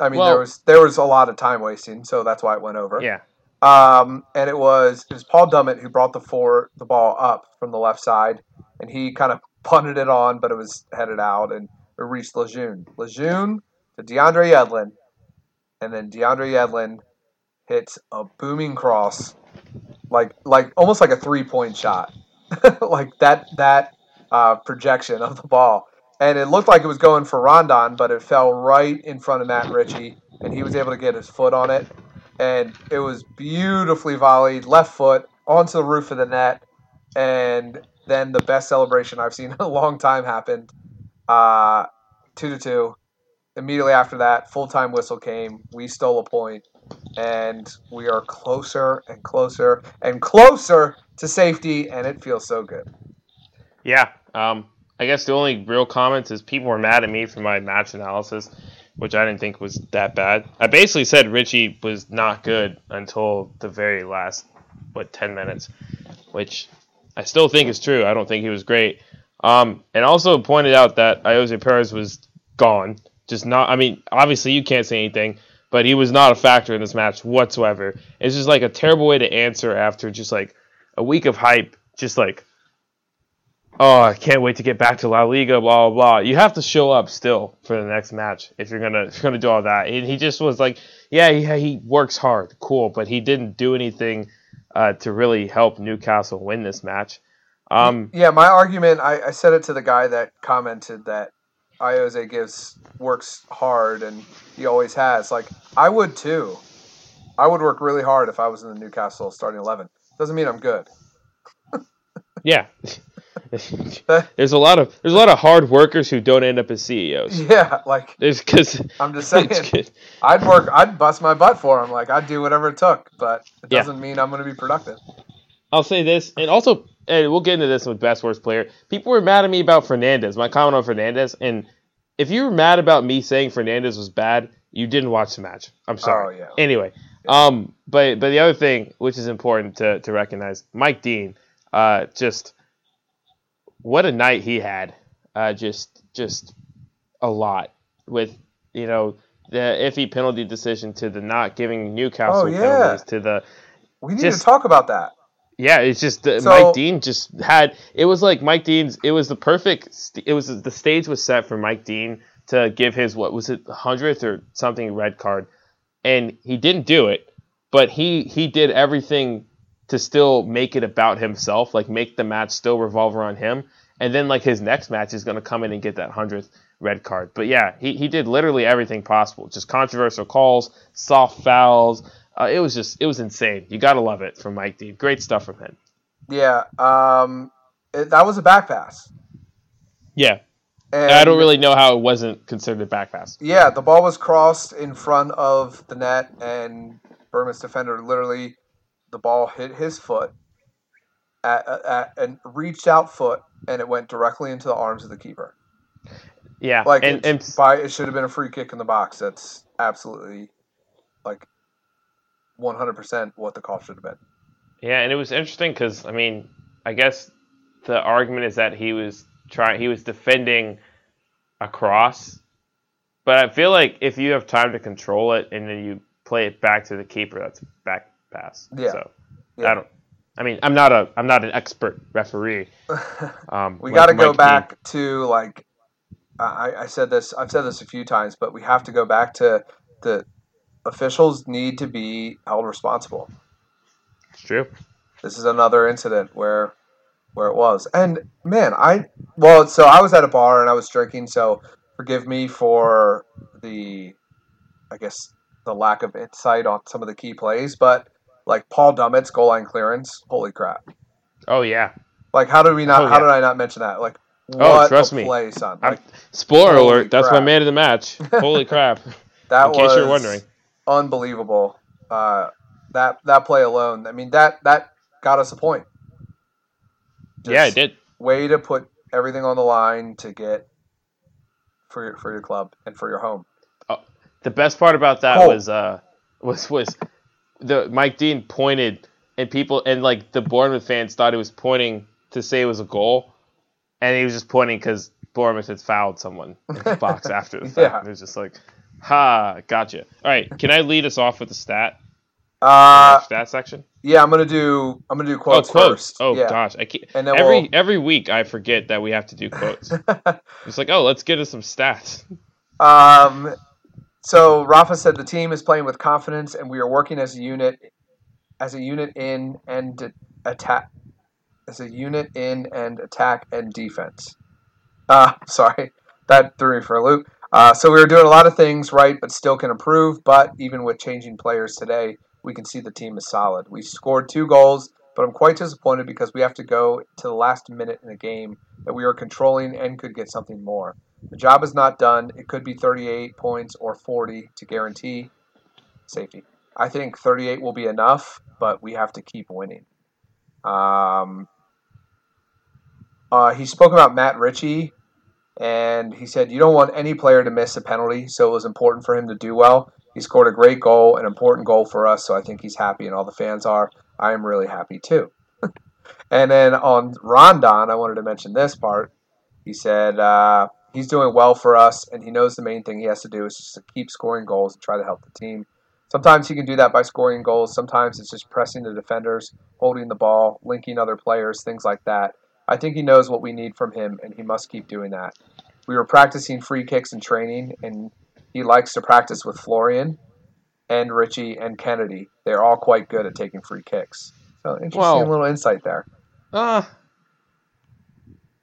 I mean Well- there was there was a lot of time wasting, so that's why it went over. Yeah. Um, and it was it was Paul Dummett who brought the four the ball up from the left side, and he kind of punted it on, but it was headed out, and it reached Lejeune. Lejeune to DeAndre Yedlin, and then DeAndre Yedlin hits a booming cross, like like almost like a three point shot, like that that uh, projection of the ball, and it looked like it was going for Rondon, but it fell right in front of Matt Ritchie, and he was able to get his foot on it, and it was beautifully volleyed left foot onto the roof of the net, and then the best celebration I've seen in a long time happened, uh, two to two. Immediately after that, full time whistle came. We stole a point, and we are closer and closer and closer to safety, and it feels so good. Yeah. Um, I guess the only real comments is people were mad at me for my match analysis, which I didn't think was that bad. I basically said Ritchie was not good until the very last, what, 10 minutes, which I still think is true. I don't think he was great. Um, and also pointed out that Ayoze Perez was gone. Just not, I mean, obviously you can't say anything, but he was not a factor in this match whatsoever. It's just like a terrible way to answer after just like a week of hype, just like, oh, I can't wait to get back to La Liga, blah blah blah. You have to show up still for the next match if you're gonna if you're gonna do all that. And he just was like, yeah, he he works hard, cool, but he didn't do anything uh, to really help Newcastle win this match. Um, Yeah, my argument. I, I said it to the guy that commented that Ayoze gives works hard, and he always has. Like I would too. I would work really hard if I was in the Newcastle starting eleven. Doesn't mean I'm good. yeah. there's a lot of there's a lot of hard workers who don't end up as CEOs. Yeah, like There's because I'm just saying. I'd work. I'd bust my butt for him. Like I'd do whatever it took, but it doesn't mean I'm going to be productive. I'll say this, and also, and we'll get into this with best worst player. People were mad at me about Fernandez, my comment on Fernandez, and if you were mad about me saying Fernandez was bad, you didn't watch the match. I'm sorry. Oh, yeah. Anyway, um, but but the other thing, which is important to to recognize, Mike Dean, uh, just what a night he had. Uh, just just a lot with you know the iffy penalty decision to the not giving Newcastle Oh, yeah. penalties to the We need Just- to talk about that. Yeah, it's just uh, So- Mike Dean just had. It was like Mike Dean's. It was the perfect. St- it was the stage was set for Mike Dean to give his what was it hundredth or something red card, and he didn't do it. but he he did everything to still make it about himself, like make the match still revolve around him. And then like his next match is going to come in and get that hundredth red card. But yeah, he, he did literally everything possible. Just controversial calls, soft fouls. Uh, it was just it was insane. You gotta love it from Mike Dean. Great stuff from him. Yeah, um, it, that was a back pass. Yeah, And I don't really know how it wasn't considered a back pass. Yeah, the ball was crossed in front of the net, and Bournemouth's defender literally, the ball hit his foot, at, at, at and reached out foot, and it went directly into the arms of the keeper. Yeah, Like, and, and by it should have been a free kick in the box. That's absolutely, like, one hundred percent what the call should have been. Yeah, and it was interesting because I mean, I guess the argument is that he was trying, he was defending a cross, but I feel like if you have time to control it and then you play it back to the keeper, that's back pass. Yeah. So Yeah. I don't. I mean, I'm not a I'm not an expert referee. Um, We like got to go back to like I, I said this. I've said this a few times, but we have to go back to the officials need to be held responsible. It's true. This is another incident where where it was, and man, I well, so I was at a bar and I was drinking. So forgive me for the, I guess the lack of insight on some of the key plays, but like Paul Dummett's goal line clearance, holy crap! Oh yeah. Like how did we not? Oh, How yeah. did I not mention that? Like Oh, what trust a me. play, son! Like, Spoiler alert. That's my man of the match. Holy crap. that In case you're wondering. Unbelievable. Uh, that that play alone. I mean that that got us a point. yeah, it did. Way to put everything on the line to get for your for your club and for your home. The best part about that Cool. was uh was was the Mike Dean pointed and people and like the Bournemouth fans thought he was pointing to say it was a goal, and he was just pointing because Bournemouth had fouled someone in the box after the fact. Yeah. It was just like, ha, gotcha. All right, can I lead us off with a stat Uh, stat section? yeah, I'm gonna do I'm gonna do quotes, oh, quotes. first. Oh yeah. gosh, I can't. And then every we'll- every week I forget that we have to do quotes. it's like, oh, let's get us some stats. Um, so Rafa said the team is playing with confidence, and we are working as a unit, as a unit in and attack, as a unit in and attack and defense. Uh, sorry, that threw me for a loop. Uh, so we were doing a lot of things right, but still can improve. But even with changing players today, we can see the team is solid. We scored two goals, but I'm quite disappointed because we have to go to the last minute in a game that we are controlling and could get something more. The job is not done. It could be 38 points or 40 to guarantee safety. I think 38 will be enough, but we have to keep winning. Um, uh, he spoke about Matt Ritchie, and he said, You don't want any player to miss a penalty, so it was important for him to do well. He scored a great goal, an important goal for us, so I think he's happy, and all the fans are. I am really happy too. and then on Rondon, I wanted to mention this part. He said, uh, he's doing well for us, and he knows the main thing he has to do is just to keep scoring goals and try to help the team. Sometimes he can do that by scoring goals. Sometimes it's just pressing the defenders, holding the ball, linking other players, things like that. I think he knows what we need from him, and he must keep doing that. We were practicing free kicks in training, and he likes to practice with Florian and Ritchie and Kennedy. They're all quite good at taking free kicks. So interesting Wow. little insight there. Uh,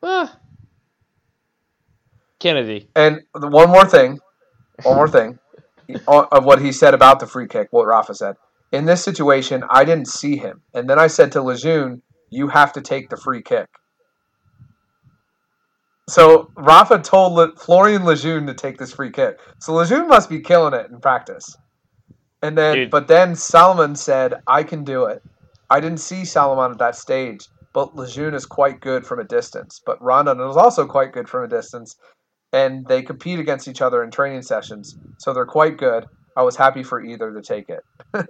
uh, Kennedy. And one more thing, one more thing of what he said about the free kick, what Rafa said. In this situation, I didn't see him. And then I said to Lejeune, you have to take the free kick. So Rafa told Le- Florian Lejeune to take this free kick. So Lejeune must be killing it in practice. And then, Dude. but then Salomon said, I can do it. I didn't see Salomon at that stage, but Lejeune is quite good from a distance. But Rondon is also quite good from a distance and they compete against each other in training sessions, so they're quite good. I was happy for either to take it.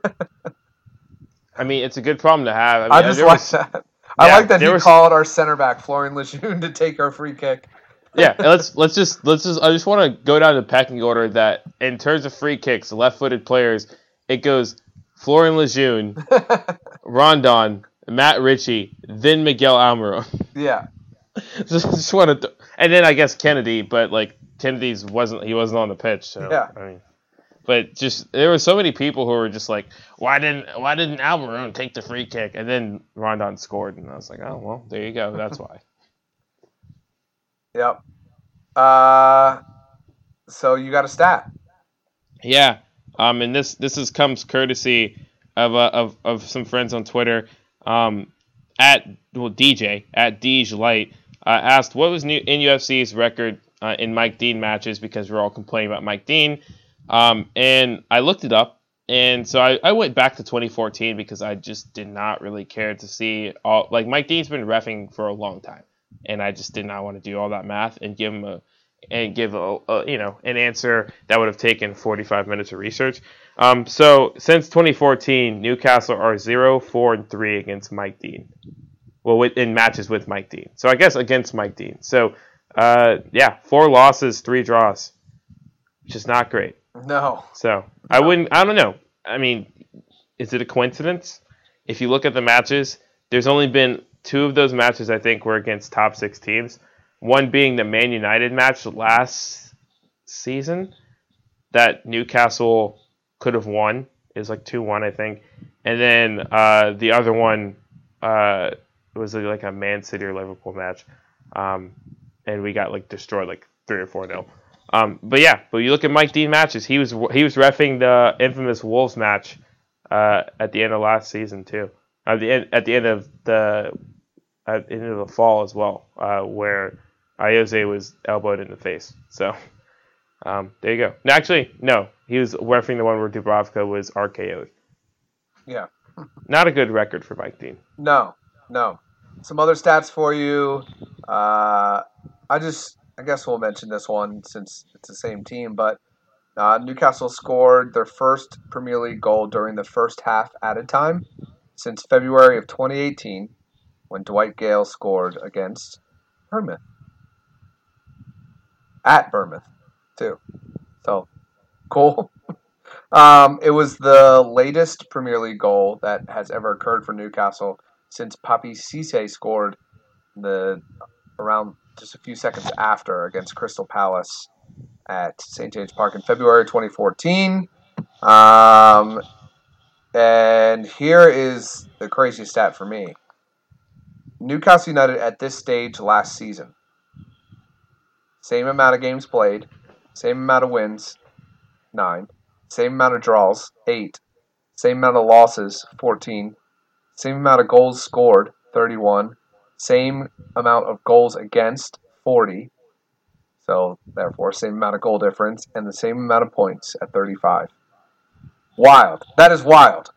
I mean, it's a good problem to have. I, mean, I just like that. I Yeah, like that he was- called our center back Florian Lejeune to take our free kick. yeah, let's let's just let's just I just want to go down the pecking order that in terms of free kicks, left-footed players, it goes Florian Lejeune, Rondon, Matt Ritchie, then Miguel Almiron. yeah, just, just want to, and then I guess Kennedy, but like Kennedy's wasn't he wasn't on the pitch, so Yeah. I mean, But just there were so many people who were just like, why didn't why didn't Almiron take the free kick? And then Rondon scored, and I was like, oh well, there you go. That's why. Yep. Uh, so you got a stat. Yeah. Um, and this this is comes courtesy of uh, of of some friends on Twitter. Um, at well DJ at Deej Light uh, asked what was new in UFC's record uh, in Mike Dean matches because we're all complaining about Mike Dean. Um, and I looked it up, and so I, I went back to 2014 because I just did not really care to see all like Mike Dean's been refing for a long time, and I just did not want to do all that math and give him a and give a, a, you know an answer that would have taken 45 minutes of research. Um, so since 2014, Newcastle are 0, 4, and 3 against Mike Dean. Well, with, in matches with Mike Dean. So I guess against Mike Dean. So uh, yeah, four losses, three draws, which is not great. No. So I wouldn't. I don't know. I mean, is it a coincidence? If you look at the matches, there's only been two of those matches I think were against top six teams. One being the Man United match last season that Newcastle could have won. Was like two one, I think. And then uh, the other one uh, was like a Man City or Liverpool match, um, and we got like destroyed like three or four nil. Um, but yeah, but you look at Mike Dean matches. He was he was refing the infamous Wolves match uh, at the end of last season too. At the end at the end of the at the end of the fall as well, uh, where Ayoze was elbowed in the face. So um, there you go. No, actually, no, he was refing the one where Dubravka was RKO'd. Yeah. Not a good record for Mike Dean. No, no. Some other stats for you. Uh, I just, I guess we'll mention this one since it's the same team, but uh, Newcastle scored their first Premier League goal during the first half added time since February of 2018 when Dwight Gayle scored against Bournemouth. At Bournemouth, too. So, cool. Um, it was the latest Premier League goal that has ever occurred for Newcastle since Papiss Cisse scored the around just a few seconds after against Crystal Palace at St James Park in February 2014. Um, and here is the crazy stat for me. Newcastle United at this stage last season, same amount of games played, same amount of wins, nine same amount of draws, 8. Same amount of losses, 14. Same amount of goals scored, 31. Same amount of goals against, 40. So, therefore, same amount of goal difference and the same amount of points at 35. Wild. That is wild.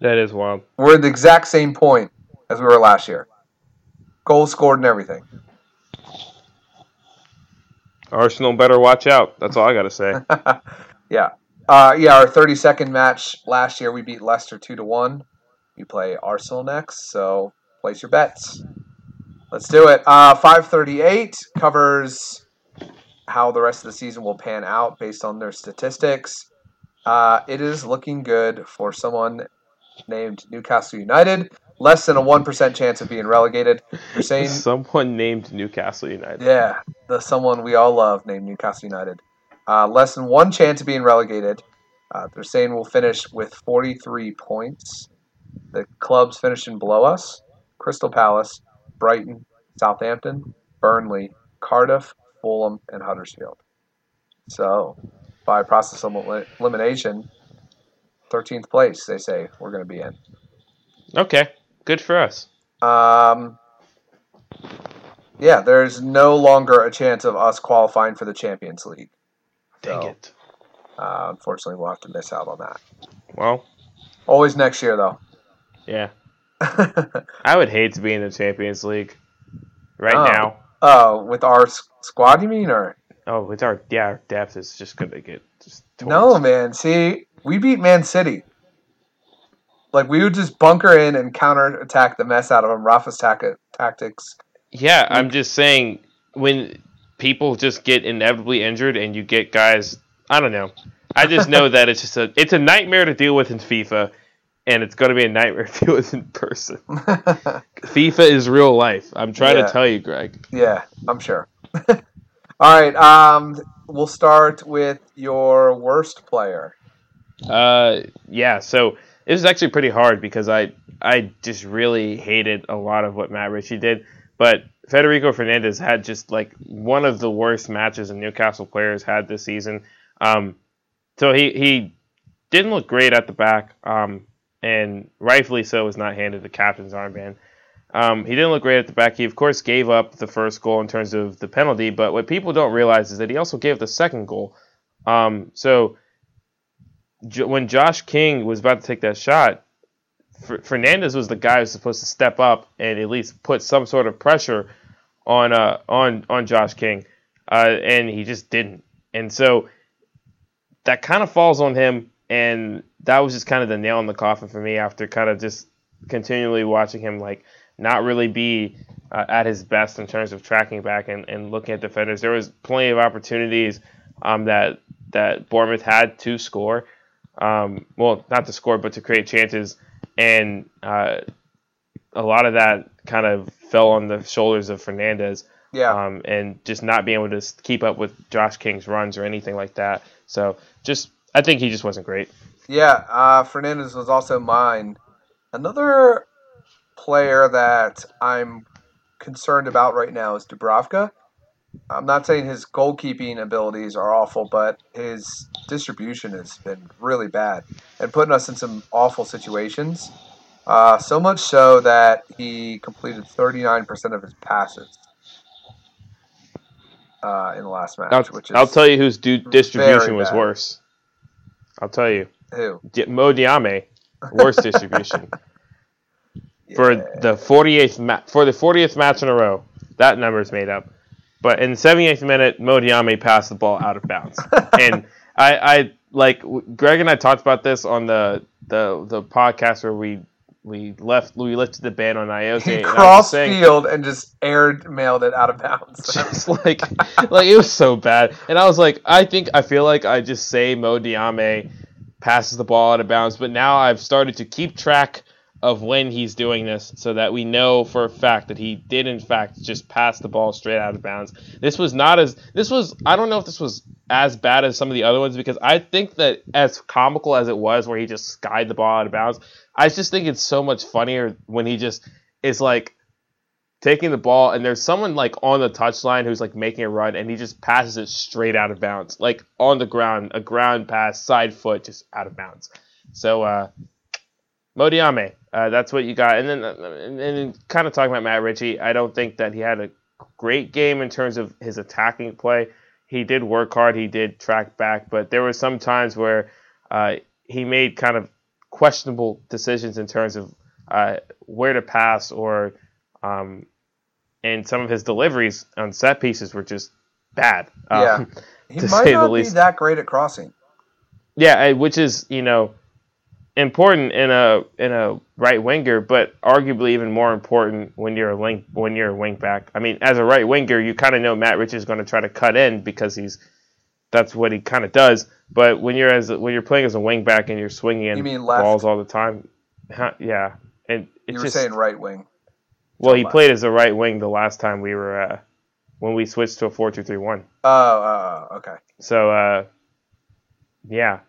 That is wild. We're at the exact same point as we were last year. Goals scored and everything. Arsenal better watch out. That's all I got to say. yeah. Uh, yeah, our 32nd match last year, we beat Leicester 2 to 1. We play Arsenal next, so place your bets. Let's do it. Uh, 538 covers how the rest of the season will pan out based on their statistics. Uh, it is looking good for someone named Newcastle United less than a one percent chance of being relegated. You're saying someone named Newcastle United. Yeah, the someone we all love named Newcastle United. Uh, less than one chance of being relegated. Uh, they're saying we'll finish with 43 points. The clubs finishing below us: Crystal Palace, Brighton, Southampton, Burnley, Cardiff, Fulham, and Huddersfield. So, by process of elimination, 13th place, they say we're going to be in. Okay. Good for us. Um, yeah, there's no longer a chance of us qualifying for the Champions League. Dang so, it. Uh, unfortunately, we'll have to miss out on that. Well, always next year, though. Yeah. I would hate to be in the Champions League right oh. now. Oh, with our squad, you mean, or? Oh, with our yeah, our depth is just gonna get just. No, man. See, we beat Man City. Like we would just bunker in and counter attack the mess out of them. Rafa's tactics. Yeah, I'm just saying when people just get inevitably injured and you get guys. I don't know. I just know that it's just a it's a nightmare to deal with in FIFA, and it's going to be a nightmare if deal was in person. FIFA is real life. I'm trying yeah. to tell you, Greg. Yeah, I'm sure. All right. Um, we'll start with your worst player. Uh, yeah. So it was actually pretty hard because I I just really hated a lot of what Matt Ritchie did, but Federico Fernandez had just like one of the worst matches a Newcastle players had this season. Um, so he he didn't look great at the back, um, and rightfully so was not handed the captain's armband. Um, he didn't look great at the back. He, of course, gave up the first goal in terms of the penalty, but what people don't realize is that he also gave the second goal. Um, so J- when Josh King was about to take that shot, F- Fernandez was the guy who was supposed to step up and at least put some sort of pressure on uh, on on Josh King, uh, and he just didn't. And so that kind of falls on him, and that was just kind of the nail in the coffin for me after kind of just continually watching him like not really be uh, at his best in terms of tracking back and, and looking at defenders. There was plenty of opportunities um, that that Bournemouth had to score. Um, well, not to score, but to create chances, and uh, a lot of that kind of fell on the shoulders of Fernandez. Yeah. Um, and just not being able to keep up with Josh King's runs or anything like that. So just, I think he just wasn't great. Yeah, uh, Fernandez was also mine. Another player that I'm concerned about right now is Dubravka. I'm not saying his goalkeeping abilities are awful, but his distribution has been really bad and putting us in some awful situations. Uh, so much so that he completed 39% of his passes uh, in the last match, I'll, which is I'll tell you whose distribution was worse. I'll tell you. who Di- Mo Diame, worst distribution. for the 48th ma- for the 40th match in a row. That number is made up. But in the 78th minute, Mo Diame passed the ball out of bounds. and I, I like Greg and I talked about this on the the, the podcast where we we left we lifted the ban on Ayoze. he and I was crossed saying- field and just aired mailed it out of bounds. just like like it was so bad. And I was like, I think I feel like I just say Mo Diame passes the ball out of bounds, but now I've started to keep track of when he's doing this so that we know for a fact that he did in fact just pass the ball straight out of bounds. This was not as this was I don't know if this was as bad as some of the other ones because I think that as comical as it was where he just skied the ball out of bounds, I just think it's so much funnier when he just is like taking the ball and there's someone like on the touchline who's like making a run and he just passes it straight out of bounds like on the ground a ground pass side foot just out of bounds so uh Modiame, uh, that's what you got and then uh, and then kind of talking about Matt Ritchie I don't think that he had a great game in terms of his attacking play he did work hard he did track back but there were some times where uh, he made kind of questionable decisions in terms of uh, where to pass or um, and some of his deliveries on set pieces were just bad. Yeah. Um, He to might say the not be that great at crossing. yeah, which is you know important in a in a right winger, but arguably even more important when you're a link when you're a wing back. I mean, as a right winger, you kind of know Matt Rich is going to try to cut in because he's that's what he kind of does. But when you're as when you're playing as a wing back and you're swinging in You mean left? balls all the time, huh, yeah, and it's You were just saying right wing. well, he played as a right wing the last time we were uh, when we switched to a four two three one. Oh, oh, oh, okay. So uh, yeah,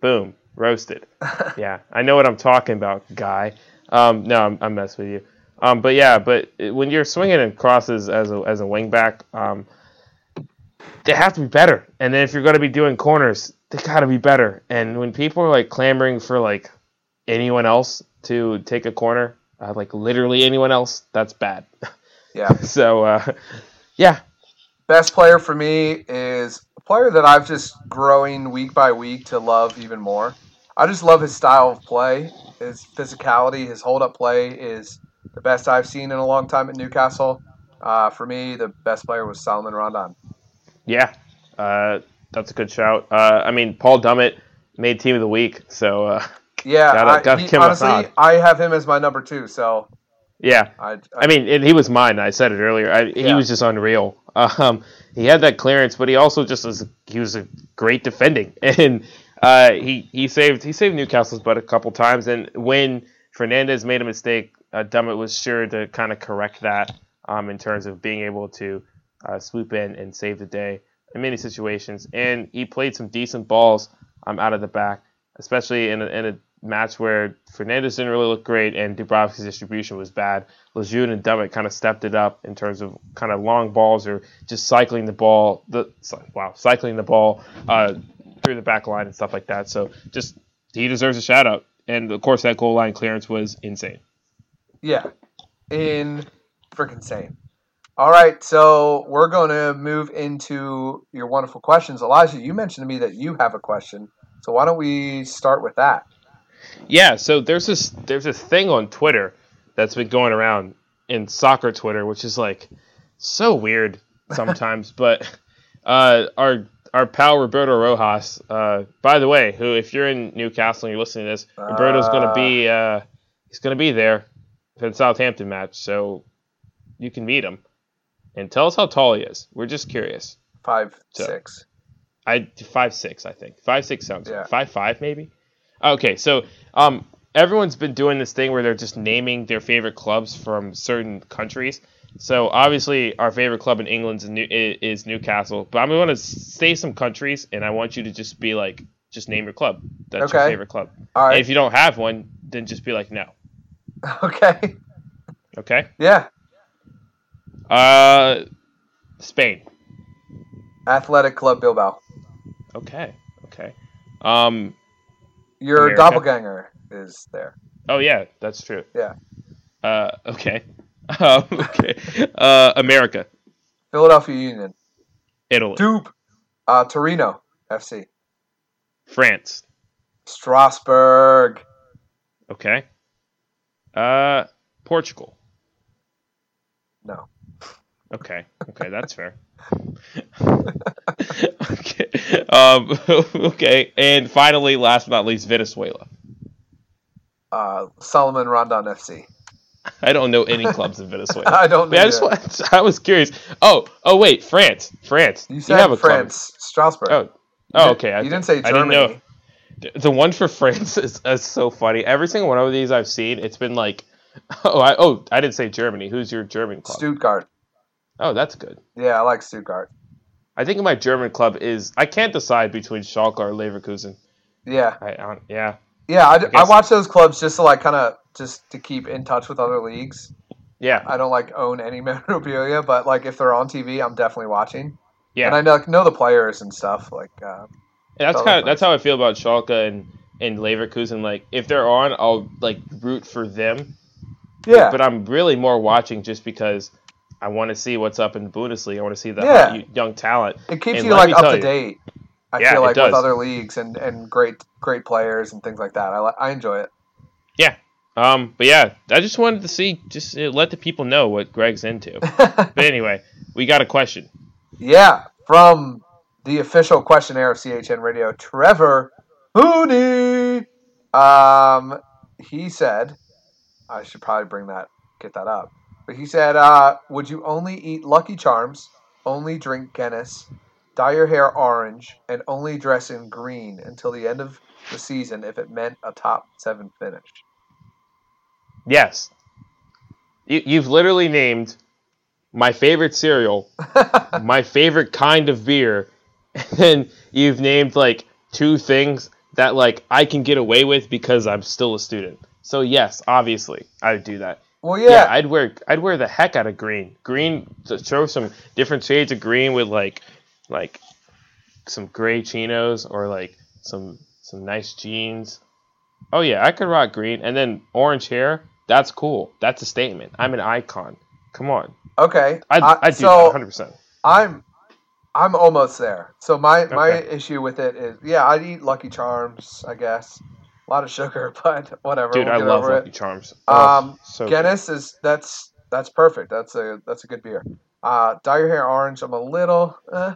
boom, roasted. yeah, I know what I'm talking about, guy. Um, no, I'm, I'm messing with you. Um, but yeah, but when you're swinging and crosses as a as a wing back, um, they have to be better. And then if you're going to be doing corners, they got to be better. And when people are like clamoring for like anyone else to take a corner, uh, like literally anyone else, that's bad. Yeah. so uh, yeah, Best player for me is a player that I've just growing week by week to love even more. I just love his style of play, his physicality, his hold up play is the best I've seen in a long time at Newcastle. Uh, for me, the best player was Salomon Rondon. Yeah, uh, that's a good shout. Uh, I mean, Paul Dummett made team of the week, so uh, Yeah, Gotta- I, gotta he- give him a honestly. I have him as my number two. So yeah. I, I mean, and he was mine. I said it earlier. I, He Yeah. was just unreal. Um, he had that clearance, but he also just was. He was a great defending, and uh, he he saved he saved Newcastle's butt a couple times. And when Fernandez made a mistake, uh, Dummett was sure to kind of correct that um, in terms of being able to uh, swoop in and save the day. in many situations, and he played some decent balls um, out of the back, especially in a, in a match where Fernandez didn't really look great and Dubravka's distribution was bad. Lejeune and Dummett kind of stepped it up in terms of kind of long balls or just cycling the ball. The wow, cycling the ball uh, through the back line and stuff like that. So just he deserves a shout out. And of course, that goal line clearance was insane. Yeah, in freaking insane. All right, so we're going to move into your wonderful questions. Elijah, you mentioned to me that you have a question, so why don't we start with that? Yeah, so there's this there's this thing on Twitter that's been going around in soccer Twitter, which is like so weird sometimes. but uh, our our pal Roberto Rojas, uh, by the way, who if you're in Newcastle and you're listening to this, Roberto's going to be uh, he's going to be there for the Southampton match, so you can meet him and tell us how tall he is. We're just curious. Five so, six. I five six, I think five six sounds yeah. five five maybe. Okay, so um, everyone's been doing this thing where they're just naming their favorite clubs from certain countries. So obviously, our favorite club in England is, New- is Newcastle. But I'm going to say some countries, and I want you to just be like, just name your club. That's okay. your favorite club. All right. And if you don't have one, then just be like, no. Okay. Okay. Yeah. Uh, Spain. Athletic Club Bilbao. Okay. Okay. Um, your America. doppelganger is there. Oh yeah, that's true. Yeah. Uh, okay. Um, okay. Uh, America. Philadelphia Union. Italy. Dupe. Uh, Torino FC. France. Strasbourg. Okay. Uh, Portugal. No. Okay. Okay, that's fair. okay. Um, okay. And finally, last but not least, Venezuela. Uh, Salomon Rondon FC. I don't know any clubs in Venezuela. I don't. know. I just want, I was curious. Oh, oh wait, France, France. You said you have a France, club. Strasbourg. Oh, oh, okay. You I, didn't say Germany. I didn't know. The one for France is, is so funny. Every single one of these I've seen, it's been like, oh, I, oh, I didn't say Germany. Who's your German club? Stuttgart. Oh, that's good. Yeah, I like Stuttgart. I think my German club is. I can't decide between Schalke or Leverkusen. Yeah. I, I yeah. Yeah, I, I, I, watch those clubs just to like kind of just to keep in touch with other leagues. Yeah. I don't like own any memorabilia, but like if they're on TV, I'm definitely watching. Yeah. And I know, know the players and stuff like. Uh, yeah, that's kind of that's how I feel about Schalke and and Leverkusen. Like if they're on, I'll like root for them. Yeah. But I'm really more watching just because I want to see what's up in the Bundesliga. I want to see the yeah. young talent. It keeps and you like up to date. I yeah, feel like with other leagues and, and great great players and things like that. I I enjoy it. Yeah. Um. But yeah, I just wanted to see, just uh, let the people know what Greg's into. but anyway, we got a question. Yeah, from the official questionnaire of CHN Radio, Trevor Hooney. Um, he said, I should probably bring that, get that up. But he said, uh, "Would you only eat Lucky Charms, only drink Guinness, dye your hair orange, and only dress in green until the end of the season if it meant a top seven finish?" Yes. You, you've literally named my favorite cereal, my favorite kind of beer, and you've named like two things that like I can get away with because I'm still a student. So yes, obviously I'd do that. Well, yeah. yeah. I'd wear I'd wear the heck out of green. Green to show some different shades of green with like like some gray chinos or like some some nice jeans. Oh yeah, I could rock green and then orange hair. That's cool. That's a statement. I'm an icon. Come on. Okay. I'd, uh, I'd do so 100. percent I'm I'm almost there. So my okay. my issue with it is yeah, I'd eat Lucky Charms, I guess a lot of sugar, but whatever. Dude, we'll I love Lucky it. Charms. Oh, um, so Guinness good. is that's that's perfect. That's a that's a good beer. Uh, dye your hair orange. I'm a little, eh.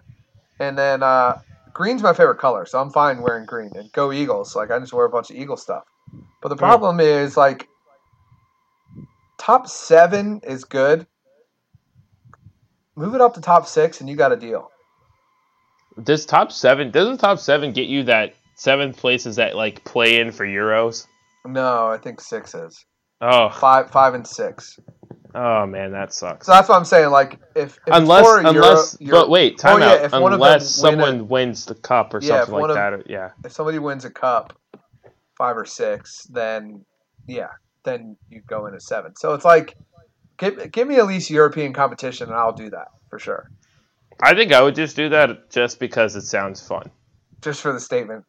and then uh, green's my favorite color, so I'm fine wearing green. And go Eagles! Like I just wear a bunch of Eagle stuff. But the hmm. problem mm. is like top seven is good. Move it up to top six, and you got a deal. Does top seven doesn't top seven get you that seventh place is that like play in for Euros? No, I think six is. Oh, five, five and six. Oh man, that sucks. So that's what I'm saying. Like if, if unless, it's for Euro- unless, Euro- but wait, time Oh, yeah, out. if of them Unless win a- someone wins the cup or Yeah, something like of- that. yeah. if somebody wins a cup, five or six, then yeah, then you go in at seven. So it's like, give give me at least European competition, and I'll do that for sure, I think I would just do that just because it sounds fun. just for the statement.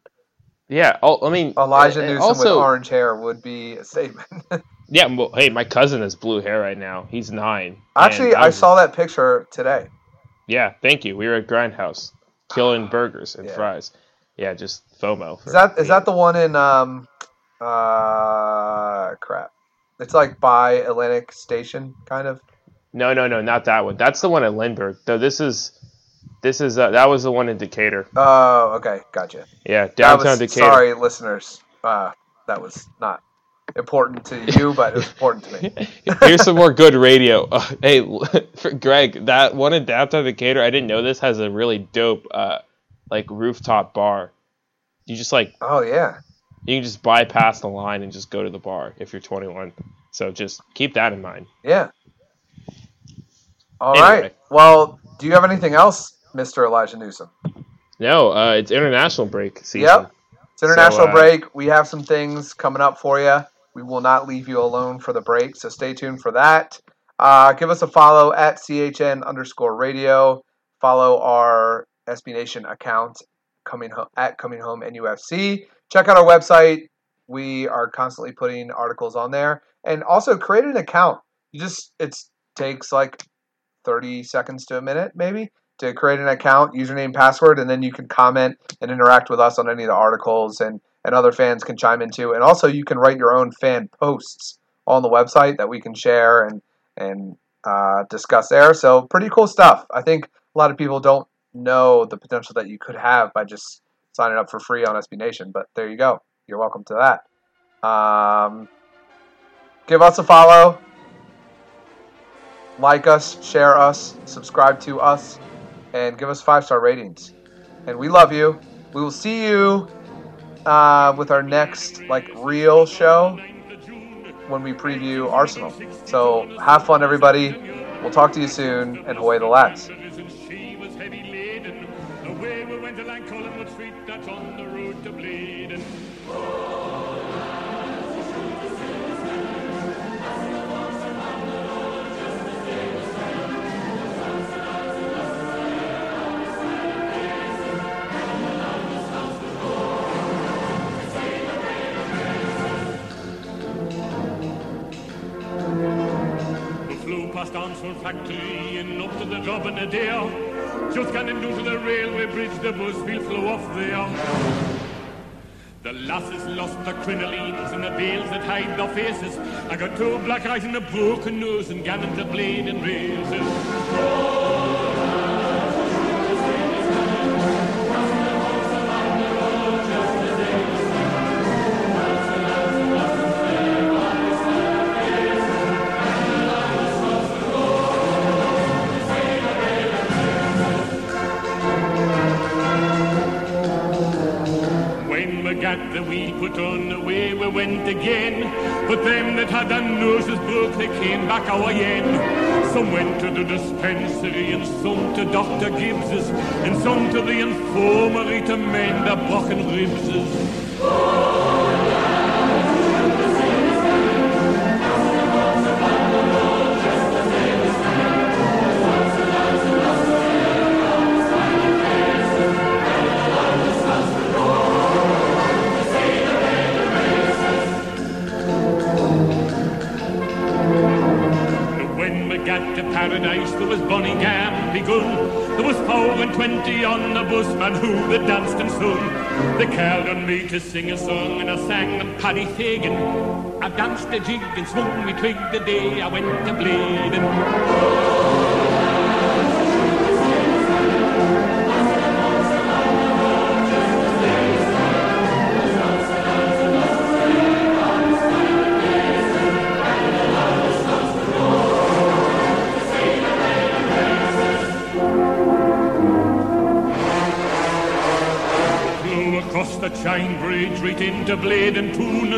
Yeah. Oh, I mean, Elijah and Newsom also, with orange hair would be a statement. Yeah. Well, hey, my cousin has blue hair right now. He's nine. Actually, I saw that picture today. Yeah. Thank you. We were at Grindhouse, killing burgers and Yeah. fries. Yeah, just FOMO. Is that is me. that the one in um uh crap? It's like by Atlantic Station, kind of. No, no, no, not that one. That's the one at Lindbergh. Though this is, this is uh, that was the one in Decatur. Oh, okay, gotcha. Yeah, downtown was, Decatur. sorry, listeners. Uh, that was not important to you, but it was important to me. Here's some more good radio. Uh, hey, for Greg, that one in downtown Decatur, I didn't know this has a really dope, uh, like rooftop bar. You just like Oh yeah, you can just bypass the line and just go to the bar if you're 21. So just keep that in mind. yeah. All right. Anyway. Well, do you have anything else, Mister Elijah Newsom? No, uh, it's international break season. Yep. It's international uh, break. We have some things coming up for you. We will not leave you alone for the break, so stay tuned for that. Uh, give us a follow at CHN underscore radio. Follow our SB Nation account coming ho- at Coming Home NUFC. Check out our website. We are constantly putting articles on there, and also create an account. You just it takes like thirty seconds to a minute, maybe, to create an account, username, password, and then you can comment and interact with us on any of the articles and, and other fans can chime into. And also you can write your own fan posts on the website that we can share and and uh, discuss there. So pretty cool stuff. I think a lot of people don't know the potential that you could have by just signing up for free on SB Nation. But there you go. You're welcome to that. Um, give us a follow. Like us, share us, subscribe to us, and give us five star ratings. And we love you. We will see you uh, with our next like real show when we preview Arsenal. So have fun, everybody. We'll talk to you soon, and away the lads. Past Armstrong factory and up to the job in a day. Just getting down to the railway bridge, the bus will flow off there. The lasses lost their crinolines and the veils that hide their faces. I got two black eyes and a broken nose and gallons of blade and razors. We put on, away we went again. But them that had their noses broke, they came back our end. Some went to the dispensary, and some to Dr. Gibbs's, and some to the infirmary to mend their broken ribses. Got to paradise, there was Bonnie Gam begun. There was four and twenty on the bus, man, who they danced and sung. They called on me to sing a song, and I sang them Paddy Fagan. I danced a jig and swung me twig the day I went to Blaydon. Into Blaydon Toon.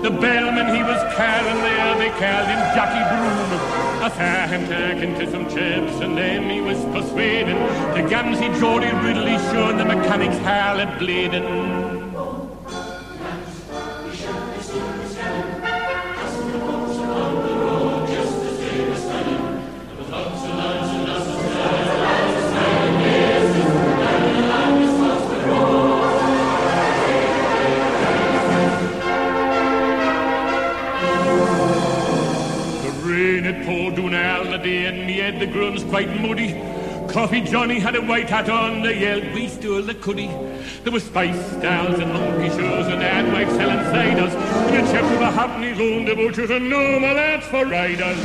The bellman he was carrying there, they called him Jockey Broom. Saw him talking to some chaps, and then he was persuading the Gamsey Geordie Ridley sure the mechanics hall at Johnny, had a white hat on. They yelled, we stole the cuddy. There were spice dolls and monkey shoes and adwags selling ciders. And a chap with a happening loaned about and no, my lads, for riders.